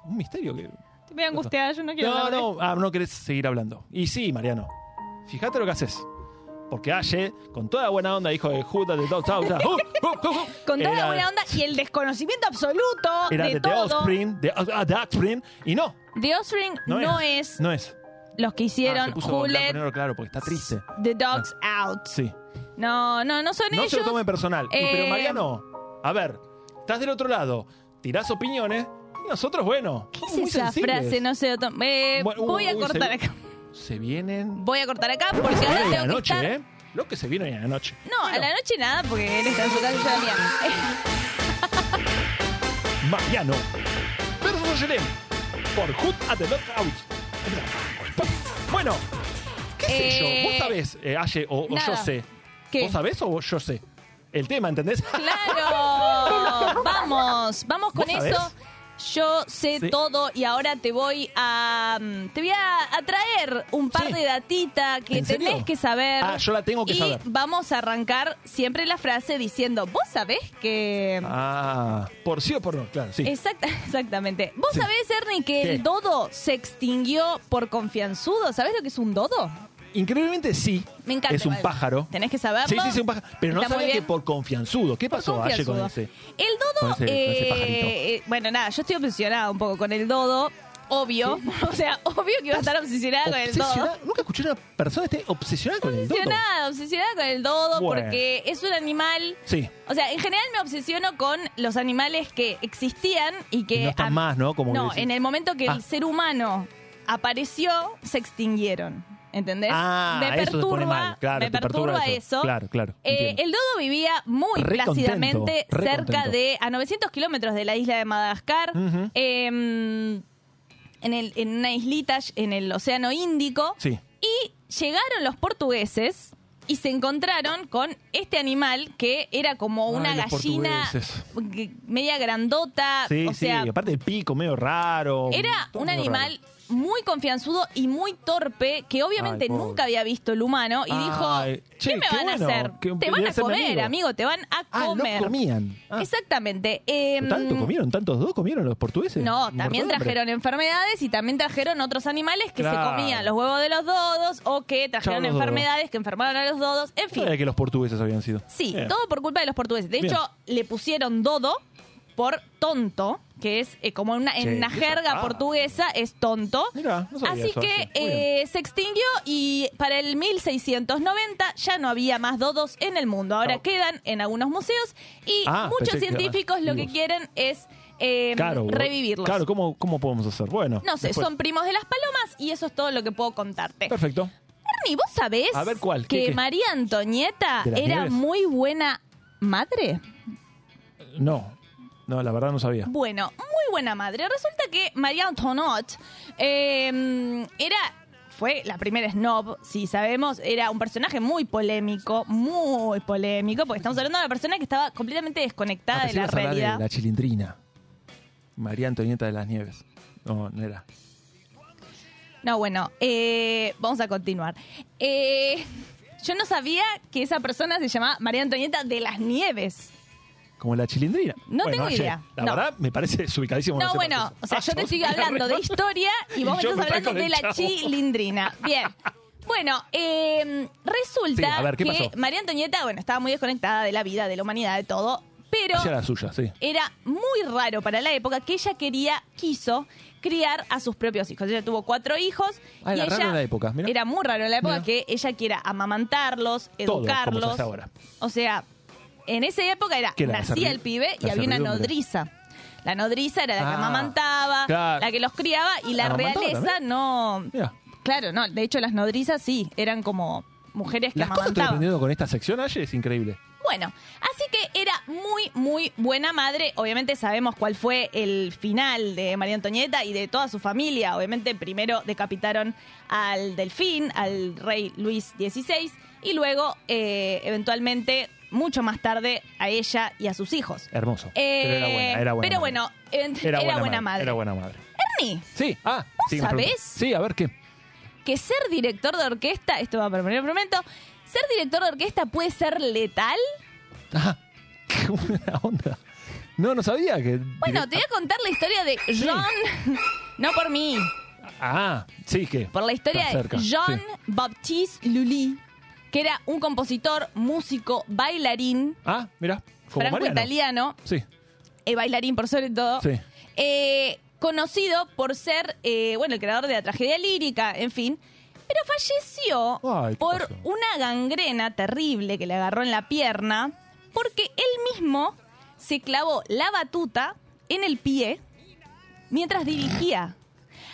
Un misterio que... Estoy muy angustiada, yo no quiero No, hablar de no, ah, no querés seguir hablando. Y sí, Mariano, fíjate lo que haces. Porque Aye, con toda buena onda, dijo de Judas de Dogs Out. Con toda la buena onda y el desconocimiento absoluto Era de de The todo. Offspring, de, ah, The Offspring, y no, The Offspring no, no, es. es No es. los que Ah, hicieron Let negro, claro, porque está triste. the Dogs Out. Sí. No, no, no son No ellos. se lo tome personal. Y, pero Eh, Mariano, a ver, estás del otro lado, tirás opiniones, y nosotros, bueno. ¿Qué es esa sensibles. frase? No sé. eh, Bueno, voy a uy, cortar acá. Se vienen. Voy a cortar acá porque ahora tengo la que noche, estar... ¿eh? Lo que se viene hoy en la noche. No, a la noche nada porque él está en su casa y yo mía. Mariano versus Yelem por Hood at the House. Bueno, qué sé Eh, yo. Vos sabés, eh, Aye, o, o yo sé. ¿Qué? ¿Vos sabés o yo sé? El tema, ¿entendés? ¡Claro! Vamos, vamos con eso. Yo sé Sí. todo y ahora te voy a mm, te voy a, a traer un par Sí. de datita que tenés que saber. Ah, yo la tengo que y saber. vamos a arrancar siempre la frase diciendo, "¿Vos sabés que Ah, por sí o por no, claro, sí. Exacta- exactamente. ¿Vos Sí. sabés, Ernie, que ¿Qué? el dodo se extinguió por confianzudo? ¿Sabés lo que es un dodo? Increíblemente sí. Me encanta. Es un igual. pájaro. Tenés que saberlo. Sí, sí, sí, un pájaro. Pero no Está muy sabía que bien. por confianzudo. ¿Qué pasó Aye con ese? El dodo, con ese- con ese eh, pajarito? eh, bueno, nada, yo estoy obsesionada un poco con el dodo, obvio. O sea, obvio que iba a estar obsesionada con el dodo. Obsesionada- Nunca escuché a una persona que esté obsesionada con el dodo. Obsesionada, obsesionada con el dodo Bueno. porque es un animal. Sí. O sea, en general me obsesiono con los animales que existían y que. Y no están a- más, ¿no? Como no, decís. en el momento que Ah. el ser humano apareció, se extinguieron. ¿Entendés? Ah, me eso perturba, pone mal. Claro, me perturba perturba eso. eso. Claro, claro, Eh, el dodo vivía muy Re plácidamente contento, cerca contento. de a 900 kilómetros de la isla de Madagascar, em, en, el, en una islita en el Océano Índico. Sí. Y llegaron los portugueses y se encontraron con este animal que era como una gallina media grandota. Sí, o sí. sea, Aparte el pico medio raro. era un animal raro. Muy confianzudo y muy torpe que obviamente Ay, nunca había visto el humano y Ay, dijo, che, ¿qué me qué van bueno, a hacer? que Te van a comer, amigo. amigo, te van a Ah, comer. no comían. Ah, Exactamente. em, ¿Tanto comieron? ¿Tantos dos comieron los portugueses? no, ¿Muertos también trajeron enfermedades y también trajeron otros animales que Claro. se comían los huevos de los dodos o que trajeron enfermedades que enfermaron a los dodos. En fin, sabía que los portugueses habían sido. sí, todo por culpa de los portugueses. De Bien. hecho, le pusieron dodo por tonto, que es eh, como una, Che, en una qué jerga portuguesa es tonto. Mirá, no sabía Así eso, que. Muy eh, se extinguió y para el 1690 ya no había más dodos en el mundo. Ahora No. quedan en algunos museos y Ah, muchos pensé que- científicos lo que vivos. quieren es eh, Claro, revivirlos. Claro, ¿cómo, ¿cómo podemos hacer? Bueno. No sé, después. son primos de las palomas y eso es todo lo que puedo contarte. Perfecto. Ernie, ¿vos sabés A ver, ¿cuál? ¿Qué, que qué? María Antonieta ¿De las era Nieves? muy buena madre? No, no, la verdad no sabía. Bueno, muy buena madre. Resulta que María Antoinette eh, era fue la primera snob, si sabemos, era un personaje muy polémico, muy polémico, porque estamos hablando de una persona que estaba completamente desconectada Ah, de la hablar de realidad. la chilindrina. María Antonieta de las Nieves. No, no era. No, bueno, eh, vamos a continuar. Eh, yo no sabía que esa persona se llamaba María Antonieta de las Nieves. Como la chilindrina. No tengo ayer, idea. La No. verdad, me parece desubicadísimo. No, bueno, o sea, Ah, yo te estoy hablando de historia y vos Y me estás hablando de la chavo. chilindrina. Bien. Bueno, eh, resulta Sí, a ver, ¿qué que pasó? María Antonieta, bueno, estaba muy desconectada de la vida, de la humanidad, de todo, pero la suya, sí. era muy raro para la época que ella quería, quiso criar a sus propios hijos. Ella tuvo cuatro hijos Ah, y era ella raro en la época, era muy raro en la época que ella quiera amamantarlos, Todo, como se educarlos. hace ahora. O sea, en esa época era ¿Qué era? La nacía el pibe y había una nodriza. La nodriza era la que Ah, amamantaba, claro. la que los criaba y la ¿Amamantaba realeza también? no. Mira. Claro, no. De hecho, las nodrizas sí, eran como mujeres que Las cosas que estoy amamantaban. aprendiendo con esta sección, Aye, es increíble. Bueno, así que era muy, muy buena madre. Obviamente sabemos cuál fue el final de María Antonieta y de toda su familia. Obviamente primero decapitaron al delfín, al rey Luis XVI, y luego, eh, eventualmente, mucho más tarde, a ella y a sus hijos. Hermoso. Eh, pero era buena, era buena. pero madre. bueno, era, buena, madre. Era buena madre. Ernie, Sí, ah, sí, me sabés? Sí, a ver qué. que ser director de orquesta, esto va para el primer momento, ser director de orquesta puede ser letal. Ah, qué buena onda. No, no sabía que. Bueno, te voy a contar la historia de John, no por mí, Ah, sí, que. por la historia de John sí. Baptiste Lully, que era un compositor, músico, bailarín, Ah, mira. Como Mariano. franco-italiano, Sí, eh, bailarín por sobre todo, sí. eh, conocido por ser, eh, bueno, el creador de la tragedia lírica, en fin, pero falleció Ay, ¿qué por pasó? una gangrena terrible que le agarró en la pierna, porque él mismo se clavó la batuta en el pie mientras dirigía.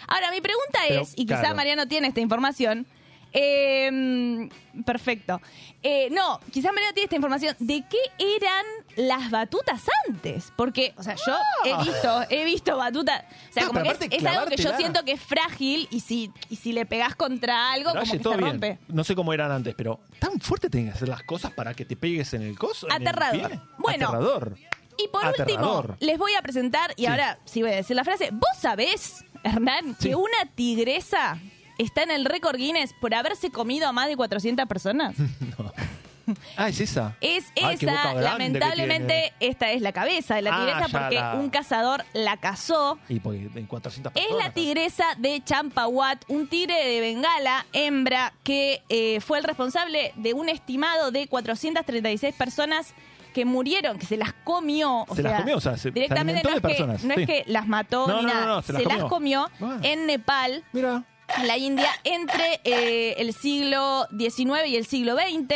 Ahora, mi pregunta Pero, es, y quizá claro. Mariano tiene esta información, eh, perfecto. Eh, no, quizá Mariano tiene esta información. ¿De qué eran las batutas antes? Porque, o sea, yo he visto, he visto batutas. O sea, Ah, como pero que es, aparte es algo que yo clavártela. siento que es frágil y si, y si le pegás contra algo, Pero, como que todo se bien. rompe. No sé cómo eran antes, pero tan fuerte tienen que hacer las cosas para que te pegues en el coso. en el Aterrador. pie? Bueno. Aterrador. Y por Aterrador. último, les voy a presentar, y ahora sí voy a decir la frase, ¿vos sabés, Hernán, Sí. que una tigresa está en el récord Guinness por haberse comido a más de 400 personas? Ah, es esa. Es esa, lamentablemente, esta es la cabeza de la Ah, tigresa porque la- un cazador la cazó. Y en 400 Es personas. la tigresa de Champawat, un tigre de Bengala, hembra, que eh, fue el responsable de un estimado de 436 personas que murieron, que se las comió. O Se las comió, o sea, se- se directamente alimentó no, de es, que, personas, no sí. es que las mató No, ni no, no, nada, no, se las las comió. comió Ah. en Nepal. Mira. En la India, entre eh, el siglo XIX y el siglo XX,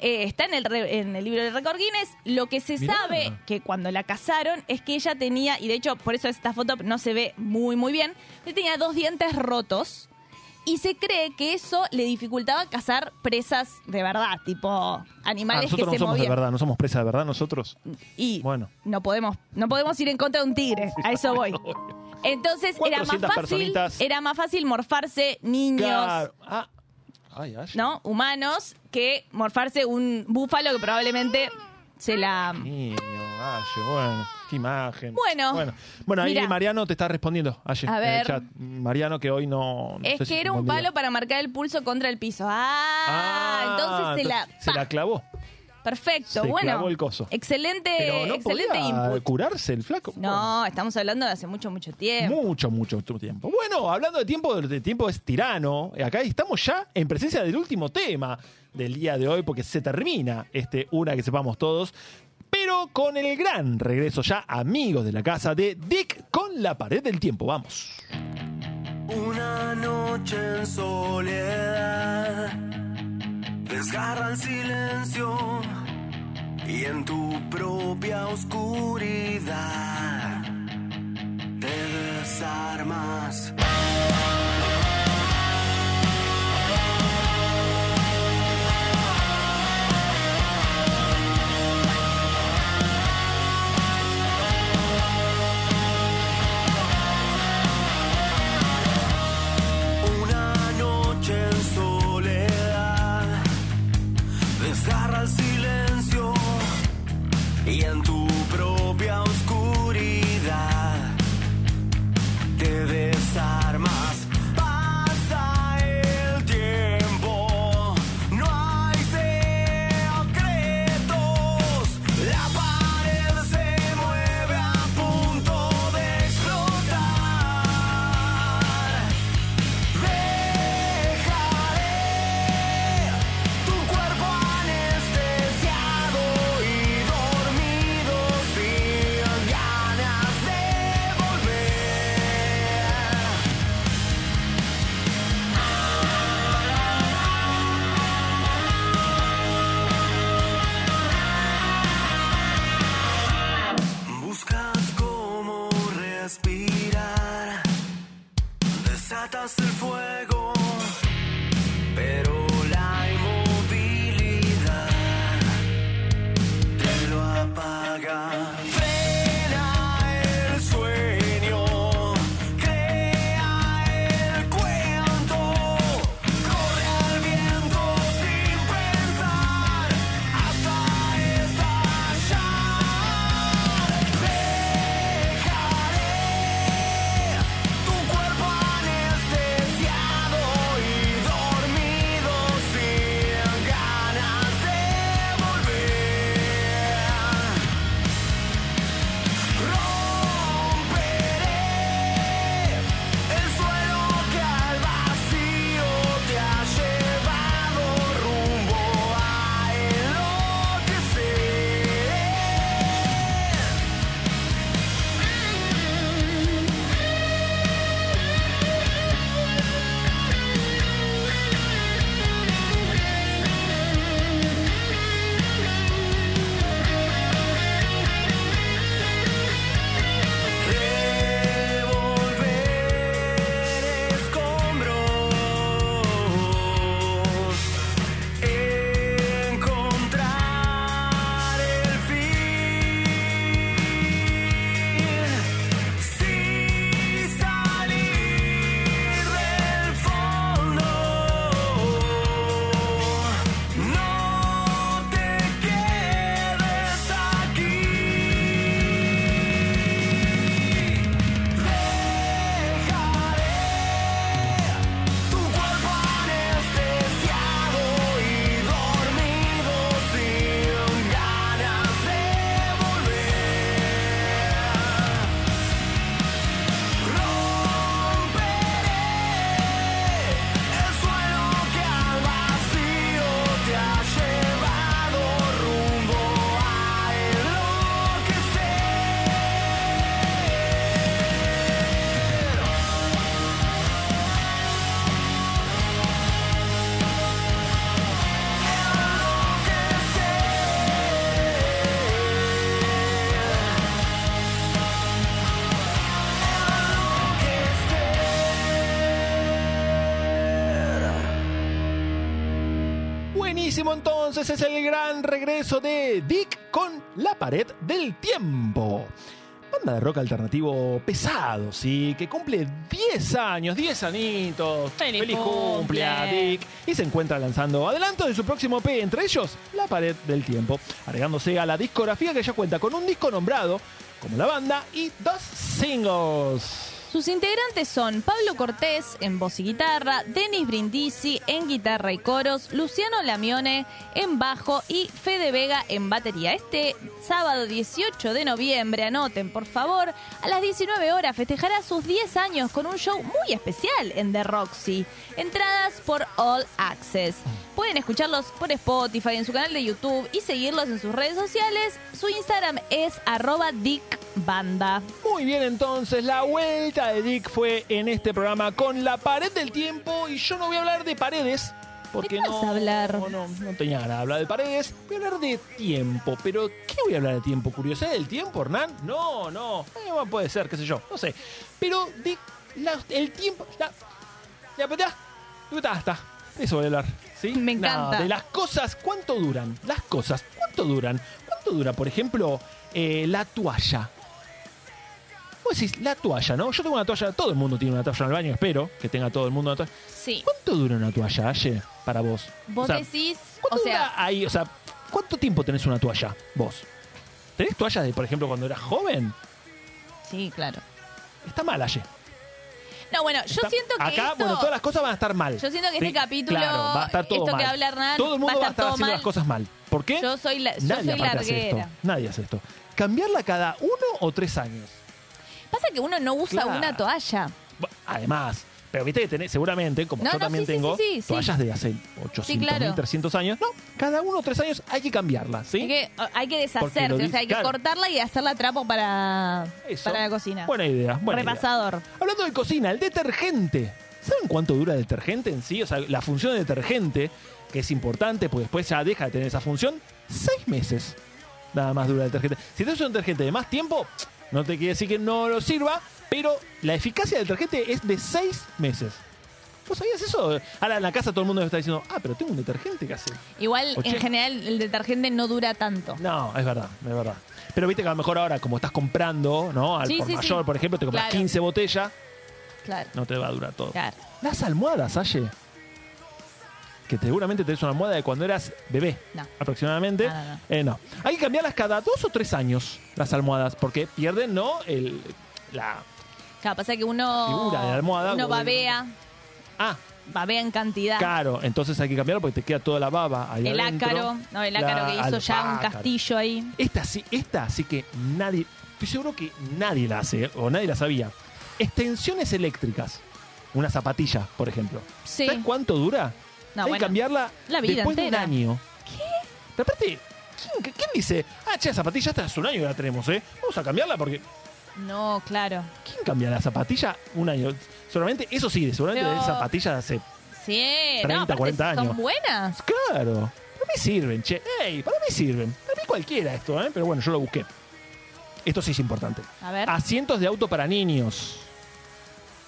eh, está en el, re- en el libro de récord Guinness. Lo que se Mirá. sabe que cuando la cazaron es que ella tenía, y de hecho por eso esta foto no se ve muy muy bien, ella tenía dos dientes rotos y se cree que eso le dificultaba cazar presas de verdad, tipo Ah, animales nosotros que no se somos de movían. verdad, no somos presa de verdad nosotros. Y Bueno. no podemos, no podemos ir en contra de un tigre, a eso voy. Entonces era más 400 fácil, personitas. era más fácil morfarse niños, Claro. Ah. Ay, ay. ¿no? Humanos que morfarse un búfalo que probablemente se la Niño, Aye, bueno, qué imagen. Bueno, bueno, bueno ahí. Mariano te está respondiendo, Aye, A en ver. el chat. Mariano que hoy no... no es si que era un palo para marcar el pulso contra el piso. Ah, entonces se la entonces se pa. la clavó. Perfecto, se bueno. clavó el coso. Excelente, Pero no excelente podía input. curarse el flaco. No, estamos hablando de hace mucho mucho tiempo. Mucho, mucho, mucho tiempo. Bueno, hablando de tiempo, de tiempo es tirano. Acá estamos ya en presencia del último tema del día de hoy, porque se termina este Una que sepamos todos. Pero con el gran regreso ya, amigos de la casa, de Dick con la pared del tiempo. Vamos. Una noche en soledad desgarra el silencio y en tu propia oscuridad te desarmas. Buenísimo, entonces es el gran regreso de Dick con La Pared del Tiempo. Banda de rock alternativo pesado, sí, que cumple 10 años, 10 anitos. Feliz cumple a cumple. Dick. Y se encuentra lanzando adelanto de su próximo EP, entre ellos La Pared del Tiempo, agregándose a la discografía que ya cuenta con un disco nombrado como la banda y dos singles. Sus integrantes son Pablo Cortés en voz y guitarra, Denis Brindisi en guitarra y coros, Luciano Lamione en bajo y Fede Vega en batería. Este sábado 18 de noviembre, anoten por favor, a las 19 horas festejará sus 10 años con un show muy especial en The Roxy. Entradas por All Access. Pueden escucharlos por Spotify, en su canal de YouTube y seguirlos en sus redes sociales. Su Instagram es arroba dickbanda. Muy bien, entonces la vuelta de Dick fue en este programa con la pared del tiempo y yo no voy a hablar de paredes. Porque ¿De qué no, vas a hablar? No, no, no tenía ganas de hablar de paredes. Voy a hablar de tiempo. ¿Pero qué voy a hablar de tiempo? ¿Curiosidad del tiempo, Hernán? No, no. Eh, bueno, puede ser, qué sé yo. No sé. Pero la- el tiempo... La, la verdad, está. Eso voy a hablar. ¿sí? Me No, encanta. de las cosas, ¿cuánto duran? Las cosas, ¿cuánto duran? ¿Cuánto dura, por ejemplo, eh, la toalla? Vos decís, la toalla, ¿no? Yo tengo una toalla, todo el mundo tiene una toalla en el baño, espero que tenga todo el mundo una toalla. Sí. ¿Cuánto dura una toalla, Aye, para vos? Vos O sea, decís, ¿cuánto o sea, dura ahí? O sea, ¿cuánto tiempo tenés una toalla, vos? ¿Tenés toallas de, por ejemplo, cuando eras joven? Sí, claro. Está mal, Aye. No, bueno, yo Está- siento que Acá, esto- bueno, todas las cosas van a estar mal. Yo siento que Sí, este capítulo, claro, va a estar todo esto mal. que habla Hernán, Todo el mundo va a estar todo haciendo mal. las cosas mal. ¿Por qué? Yo soy, la, yo Nadie soy aparte hace esto. larguera. Nadie hace esto. Cambiarla cada uno o tres años. Pasa que uno no usa Claro. una toalla. Además, pero viste que tenés, seguramente, como No, yo no, también sí, sí, tengo, sí, sí, sí. toallas de hace 800, claro. 1300 años. No, cada uno o tres años hay que cambiarla, ¿sí? Hay que, hay que Porque deshacerse, lo o sea, hay que claro. cortarla y hacerla trapo para, Eso. para la cocina. Buena idea, buena idea. Repasador. Hablando de cocina, el detergente. ¿Saben cuánto dura el detergente en sí? O sea, la función del detergente, que es importante, porque después ya deja de tener esa función, seis meses. Nada más dura el detergente. Si tenés un detergente de más tiempo, no te quiere decir que no lo sirva, pero la eficacia del detergente es de seis meses. ¿Vos sabías eso? Ahora en la casa todo el mundo está diciendo, ah, pero tengo un detergente que hace. Igual, en general, el detergente no dura tanto. No, es verdad, es verdad. Pero viste que a lo mejor ahora, como estás comprando, ¿no? Al Sí, por sí, mayor, sí. por ejemplo, te compras Claro. 15 botellas, Claro. no te va a durar todo. Claro. Las almohadas, Aye. Que seguramente tenés una almohada de cuando eras bebé, No. aproximadamente. No. Eh, no. Hay que cambiarlas cada dos o tres años, las almohadas, porque pierden, ¿no? El, la. Claro, pasa que uno. Figura de la almohada, Uno babea, Ah, babea en cantidad. caro. Entonces hay que cambiarlo porque te queda toda la baba ahí el adentro. ácaro, no, el ácaro La que hizo ya un castillo ahí. Esta sí, esta sí que nadie. Estoy seguro que nadie la hace, o nadie la sabía. Extensiones eléctricas. Una zapatilla, por ejemplo. Sí. ¿Sabes cuánto dura? No, Hay que bueno, cambiarla la vida después entera. de un año. ¿Qué? Pero aparte, ¿quién, quién dice? Ah, che, la zapatilla esta hace un año que la tenemos, ¿eh? Vamos a cambiarla porque. No, claro. ¿Quién cambia la zapatilla un año? Seguramente, eso sí, seguramente Pero- de zapatillas de hace. Sí, 30, no, aparte 40 años. Son buenas. Claro. Para mí sirven, che. Ey, para mí sirven. Para mí cualquiera esto, ¿eh? Pero bueno, yo lo busqué. Esto sí es importante. A ver. Asientos de auto para niños.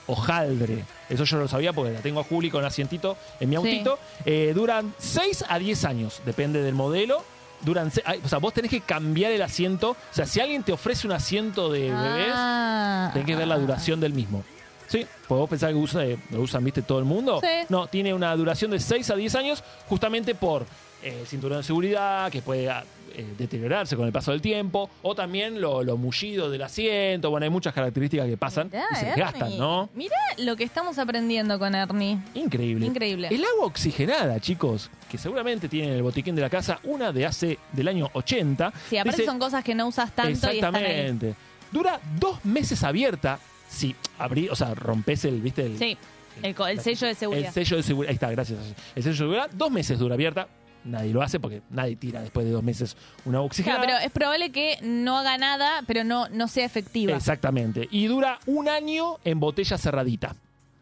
Hojaldre. Eso yo lo sabía porque la tengo a Juli con asientito en mi autito. Eh, duran 6 a 10 años, depende del modelo. Duran, se- ay, o sea, vos tenés que cambiar el asiento. O sea, si alguien te ofrece un asiento de bebés, Ah. tenés que ver la duración del mismo. Sí, vos pensás que usa, eh, lo usan, viste, todo el mundo. Sí. No, tiene una duración de 6 a 10 años, justamente por eh, cinturón de seguridad, que puede ah, eh, deteriorarse con el paso del tiempo, o también lo, lo mullido del asiento. Bueno, hay muchas características que pasan Mirá, y se gastan, ¿no? Mirá lo que estamos aprendiendo con Ernie. Increíble. Increíble. El agua oxigenada, chicos, que seguramente tienen en el botiquín de la casa, una de hace del año 80. Sí, aparte Dice- son cosas que no usas tanto y están ahí. Exactamente. Dura dos meses abierta. Si abrí, o sea, rompes el, ¿viste? El, Sí, el, sello de seguridad. el sello de seguridad. Ahí está, gracias. El sello de seguridad, dos meses dura abierta. Nadie lo hace porque nadie tira después de dos meses una Claro, oxigenada. pero es probable que no haga nada, pero no, no sea efectiva. Exactamente. Y dura un año en botella cerradita.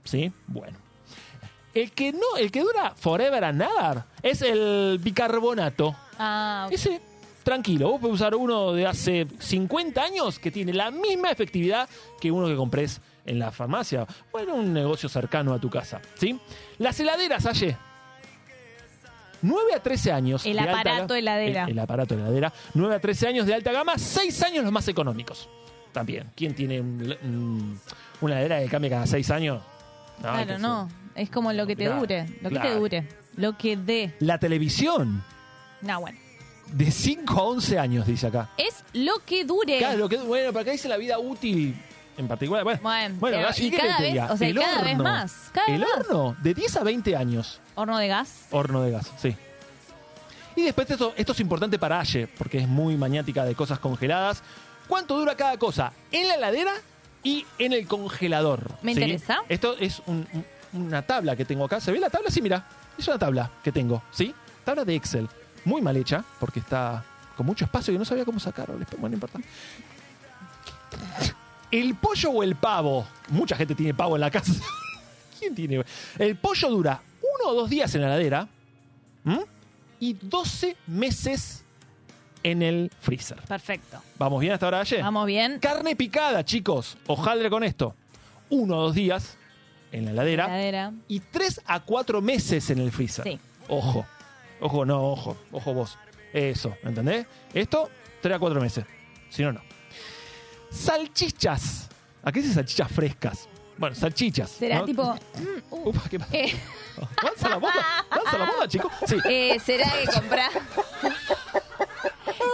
¿Sí? Bueno. El que no, el que dura forever and ever es el bicarbonato. Ah, ok. Ese, tranquilo, vos podés usar uno de hace 50 años que tiene la misma efectividad que uno que comprés en la farmacia o en un negocio cercano a tu casa. ¿Sí? Las heladeras, Aye. 9 a 13 años. El de aparato heladera. El, el aparato heladera. 9 a 13 años de alta gama, 6 años los más económicos. También. ¿Quién tiene un- un- una heladera que cambia cada 6 años? No, claro, no. Es como lo que te Claro, dure. Lo que te dure. Lo que dé. La televisión, No, bueno. De 5 a 11 años, dice acá. Es lo que dure. Claro, lo que, bueno, para acá dice la vida útil en particular. Bueno, Bueno, pero- así y que cada vez- o sea, el cada vez más, cada el vez más. horno, de 10 a 20 años, Horno de gas. horno de gas, sí. Y después esto, esto es importante para Aye, porque es muy maniática de cosas congeladas. ¿Cuánto dura cada cosa? En la heladera y en el congelador. Me ¿sí? interesa. Esto es un- un- una tabla que tengo acá. ¿Se ve la tabla? Sí, mira. Es una tabla que tengo, ¿sí? Tabla de Excel. Muy mal hecha, porque está con mucho espacio y no sabía cómo sacarlo. Bueno, no importa. El pollo o el pavo. Mucha gente tiene pavo en la casa. ¿Quién tiene? El pollo dura uno o dos días en la heladera ¿m? y 12 meses en el freezer. Perfecto. ¿Vamos bien hasta ahora, Aye? Vamos bien. Carne picada, chicos. Hojaldre con esto. Uno o dos días en la heladera Heladera. y tres a cuatro meses en el freezer. Sí. Ojo. Ojo, no, ojo. Ojo vos. Eso, ¿entendés? Esto, tres a cuatro meses. Si no, no. Salchichas. ¿A qué dice salchichas frescas? Bueno, salchichas. Será ¿no? tipo. mm, uh, Upa, ¿qué pasa? eh, ¿Lanza la moda? ¿Lanza la moda, chicos? Sí. eh, será que comprar.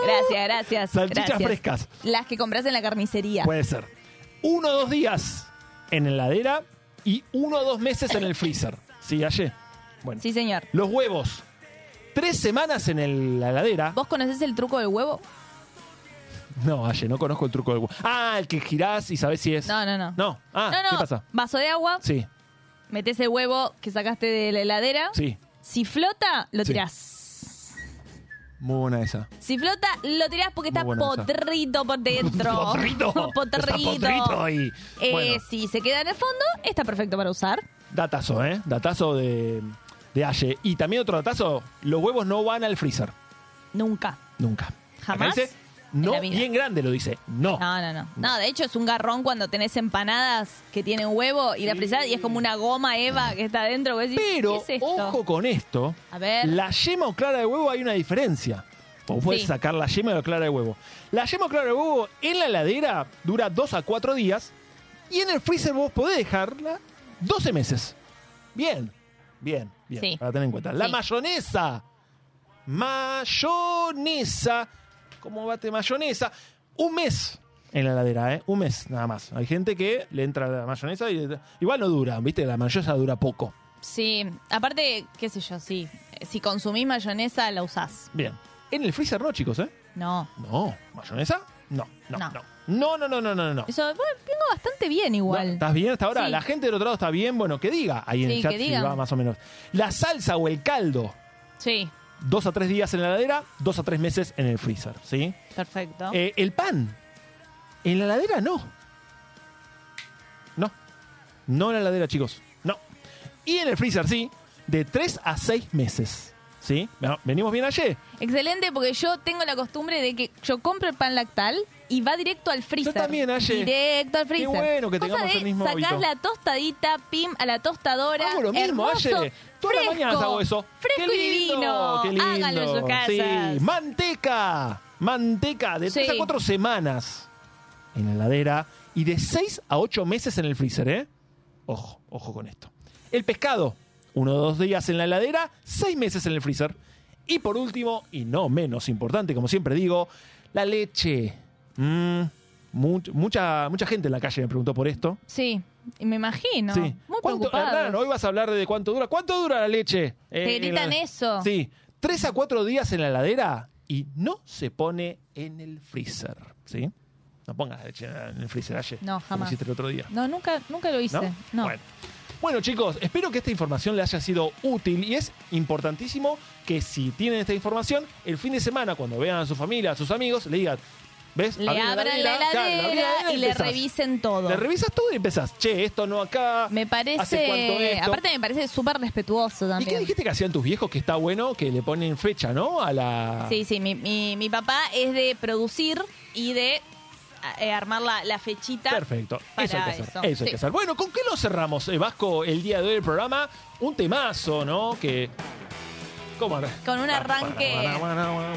Gracias, gracias. Salchichas gracias. frescas. Las que compras en la carnicería. Puede ser. Uno o dos días en la heladera y uno o dos meses en el freezer. ¿Sí, Aye? Bueno. Sí, señor. Los huevos. Tres semanas en el- la heladera. ¿Vos conocés el truco del huevo? No, Aye, no conozco el truco del huevo. Ah, el que girás y sabés si es. No, no, no. No. Ah, no, no. ¿qué pasa? Vaso de agua, Sí, metés el huevo que sacaste de la heladera. sí. Si flota, lo Sí. tirás. Muy buena esa. Si flota, lo tirás porque está Muy buena esa. podrito por dentro. Podrito. Está podrito ahí. Eh, Bueno. Si se queda en el fondo, está perfecto para usar. Datazo, ¿eh? Datazo de, de Aye. Y también otro datazo, los huevos no van al freezer. Nunca. Nunca. Acá Jamás dice, no, bien grande lo dice. No. No, no, no. No, de hecho es un garrón cuando tenés empanadas que tienen huevo y la frisás y es como una goma Eva que está adentro. Pero, ¿qué es esto? ojo con esto. A ver. La yema o clara de huevo hay una diferencia. Vos puedes Sí. sacar la yema o la clara de huevo. La yema o clara de huevo en la heladera dura 2 a 4 días y en el freezer vos podés dejarla 12 meses. Bien, bien, bien. Sí. Para tener en cuenta. La Sí. mayonesa. Mayonesa. ¿Cómo bate mayonesa? Un mes en la heladera, ¿eh? Un mes nada más. Hay gente que le entra la mayonesa y igual no dura, ¿viste? La mayonesa dura poco. Sí, aparte, qué sé yo, sí. Si consumís mayonesa, la usás. Bien. En el freezer no, chicos, ¿eh? No. No. ¿Mayonesa? No, no, No. no. No, no, no, no, no, no. Eso, bueno, vengo bastante bien No, igual. ¿Estás bien hasta ahora? Sí. La gente del otro lado está bien, bueno, que diga ahí en Sí, el chat que si va más o menos. La salsa o el caldo, Sí, dos a tres días en la heladera, dos a tres meses en el freezer, ¿sí? perfecto. Eh, el pan, en la heladera no. No. No en la heladera, chicos. No. Y en el freezer, sí, de tres a seis meses. ¿Sí? Bueno, ¿Venimos bien ayer? Excelente, porque yo tengo la costumbre de que yo compro el pan lactal y va directo al freezer. también, Aye. Directo al freezer. bueno que Cosa tengamos de el mismo Sacás la tostadita, pim, a la tostadora. Hago lo mismo, hermoso, Aye. Todas las mañanas hago eso. Fresco Qué y lindo, divino. qué lindo. Háganlo en sus casas. Sí, manteca. Manteca de Sí. 3 a 4 semanas en la heladera y de 6 a 8 meses en el freezer, ¿eh? Ojo, ojo con esto. El pescado, uno o dos días en la heladera, 6 meses en el freezer. Y por último, y no menos importante, como siempre digo, la leche. Mm, much- mucha, mucha gente en la calle me preguntó por esto. Sí, y me imagino. Sí. Muy ¿Cuánto, preocupado. Hoy vas a hablar de cuánto dura. ¿Cuánto dura la leche? Te Eh, en gritan la- eso. Sí. Tres a cuatro días en la heladera y no se pone en el freezer. ¿Sí? No pongas la leche en el freezer ayer. No, jamás. hiciste el otro día. No, nunca, nunca lo hice. ¿No? No. Bueno. Bueno, chicos, espero que esta información le haya sido útil y es importantísimo que si tienen esta información, el fin de semana, cuando vean a su familia, a sus amigos, le digan, ¿ves? Le abran la heladera y le empezás. revisen todo. Le revisas todo y empezás, che, esto no acá. Me ¿Hace cuánto parece. esto? Aparte, me parece súper respetuoso ¿Y qué también. dijiste que hacían tus viejos que está bueno que le ponen fecha, ¿no? A la. Sí, sí, mi, mi, mi papá es de producir y de eh, armar la, la fechita. Perfecto. Eso hay que hacer. eso. Eso hay Sí. que hacer. Bueno, ¿con qué lo cerramos, eh, Vasco, el día de hoy del programa? Un temazo, ¿no? Que. ¿Cómo era? Con un arranque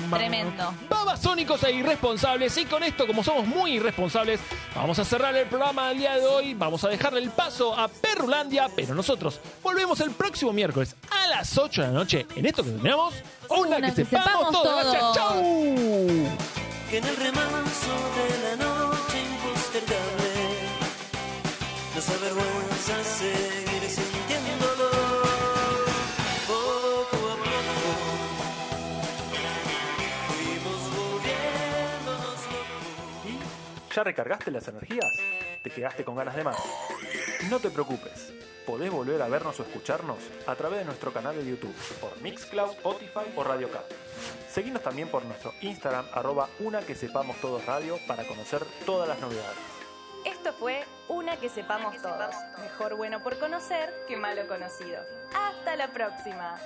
tremendo. Babasónicos e irresponsables. Y con esto, como somos muy irresponsables, vamos a cerrar el programa del día de hoy. Vamos a dejarle el paso a Perrulandia. Pero nosotros volvemos el próximo miércoles a las 8 de la noche. En esto que terminamos, una, Una que, que sepamos, sepamos todo. Gracias. ¡Chau! que en el remanso de la noche impostergable nos avergüenza seguir ¿Ya recargaste las energías? ¿Te quedaste con ganas de más? No te preocupes, podés volver a vernos o escucharnos a través de nuestro canal de YouTube, por Mixcloud, Spotify o Radio K. Seguinos también por nuestro Instagram, arroba una que sepamos todos radio, para conocer todas las novedades. Esto fue Una que sepamos todos. Mejor bueno por conocer que malo conocido. Hasta la próxima.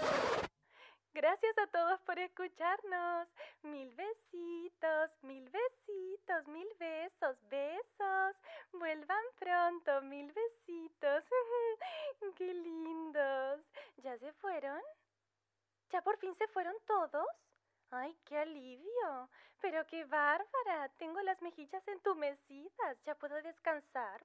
Gracias a todos por escucharnos. Mil besitos, mil besitos, mil besos, besos. Vuelvan pronto, mil besitos. Qué lindos. ¿Ya se fueron? ¿Ya por fin se fueron todos? ¡Ay, qué alivio! Pero qué bárbara. Tengo las mejillas entumecidas. Ya puedo descansar.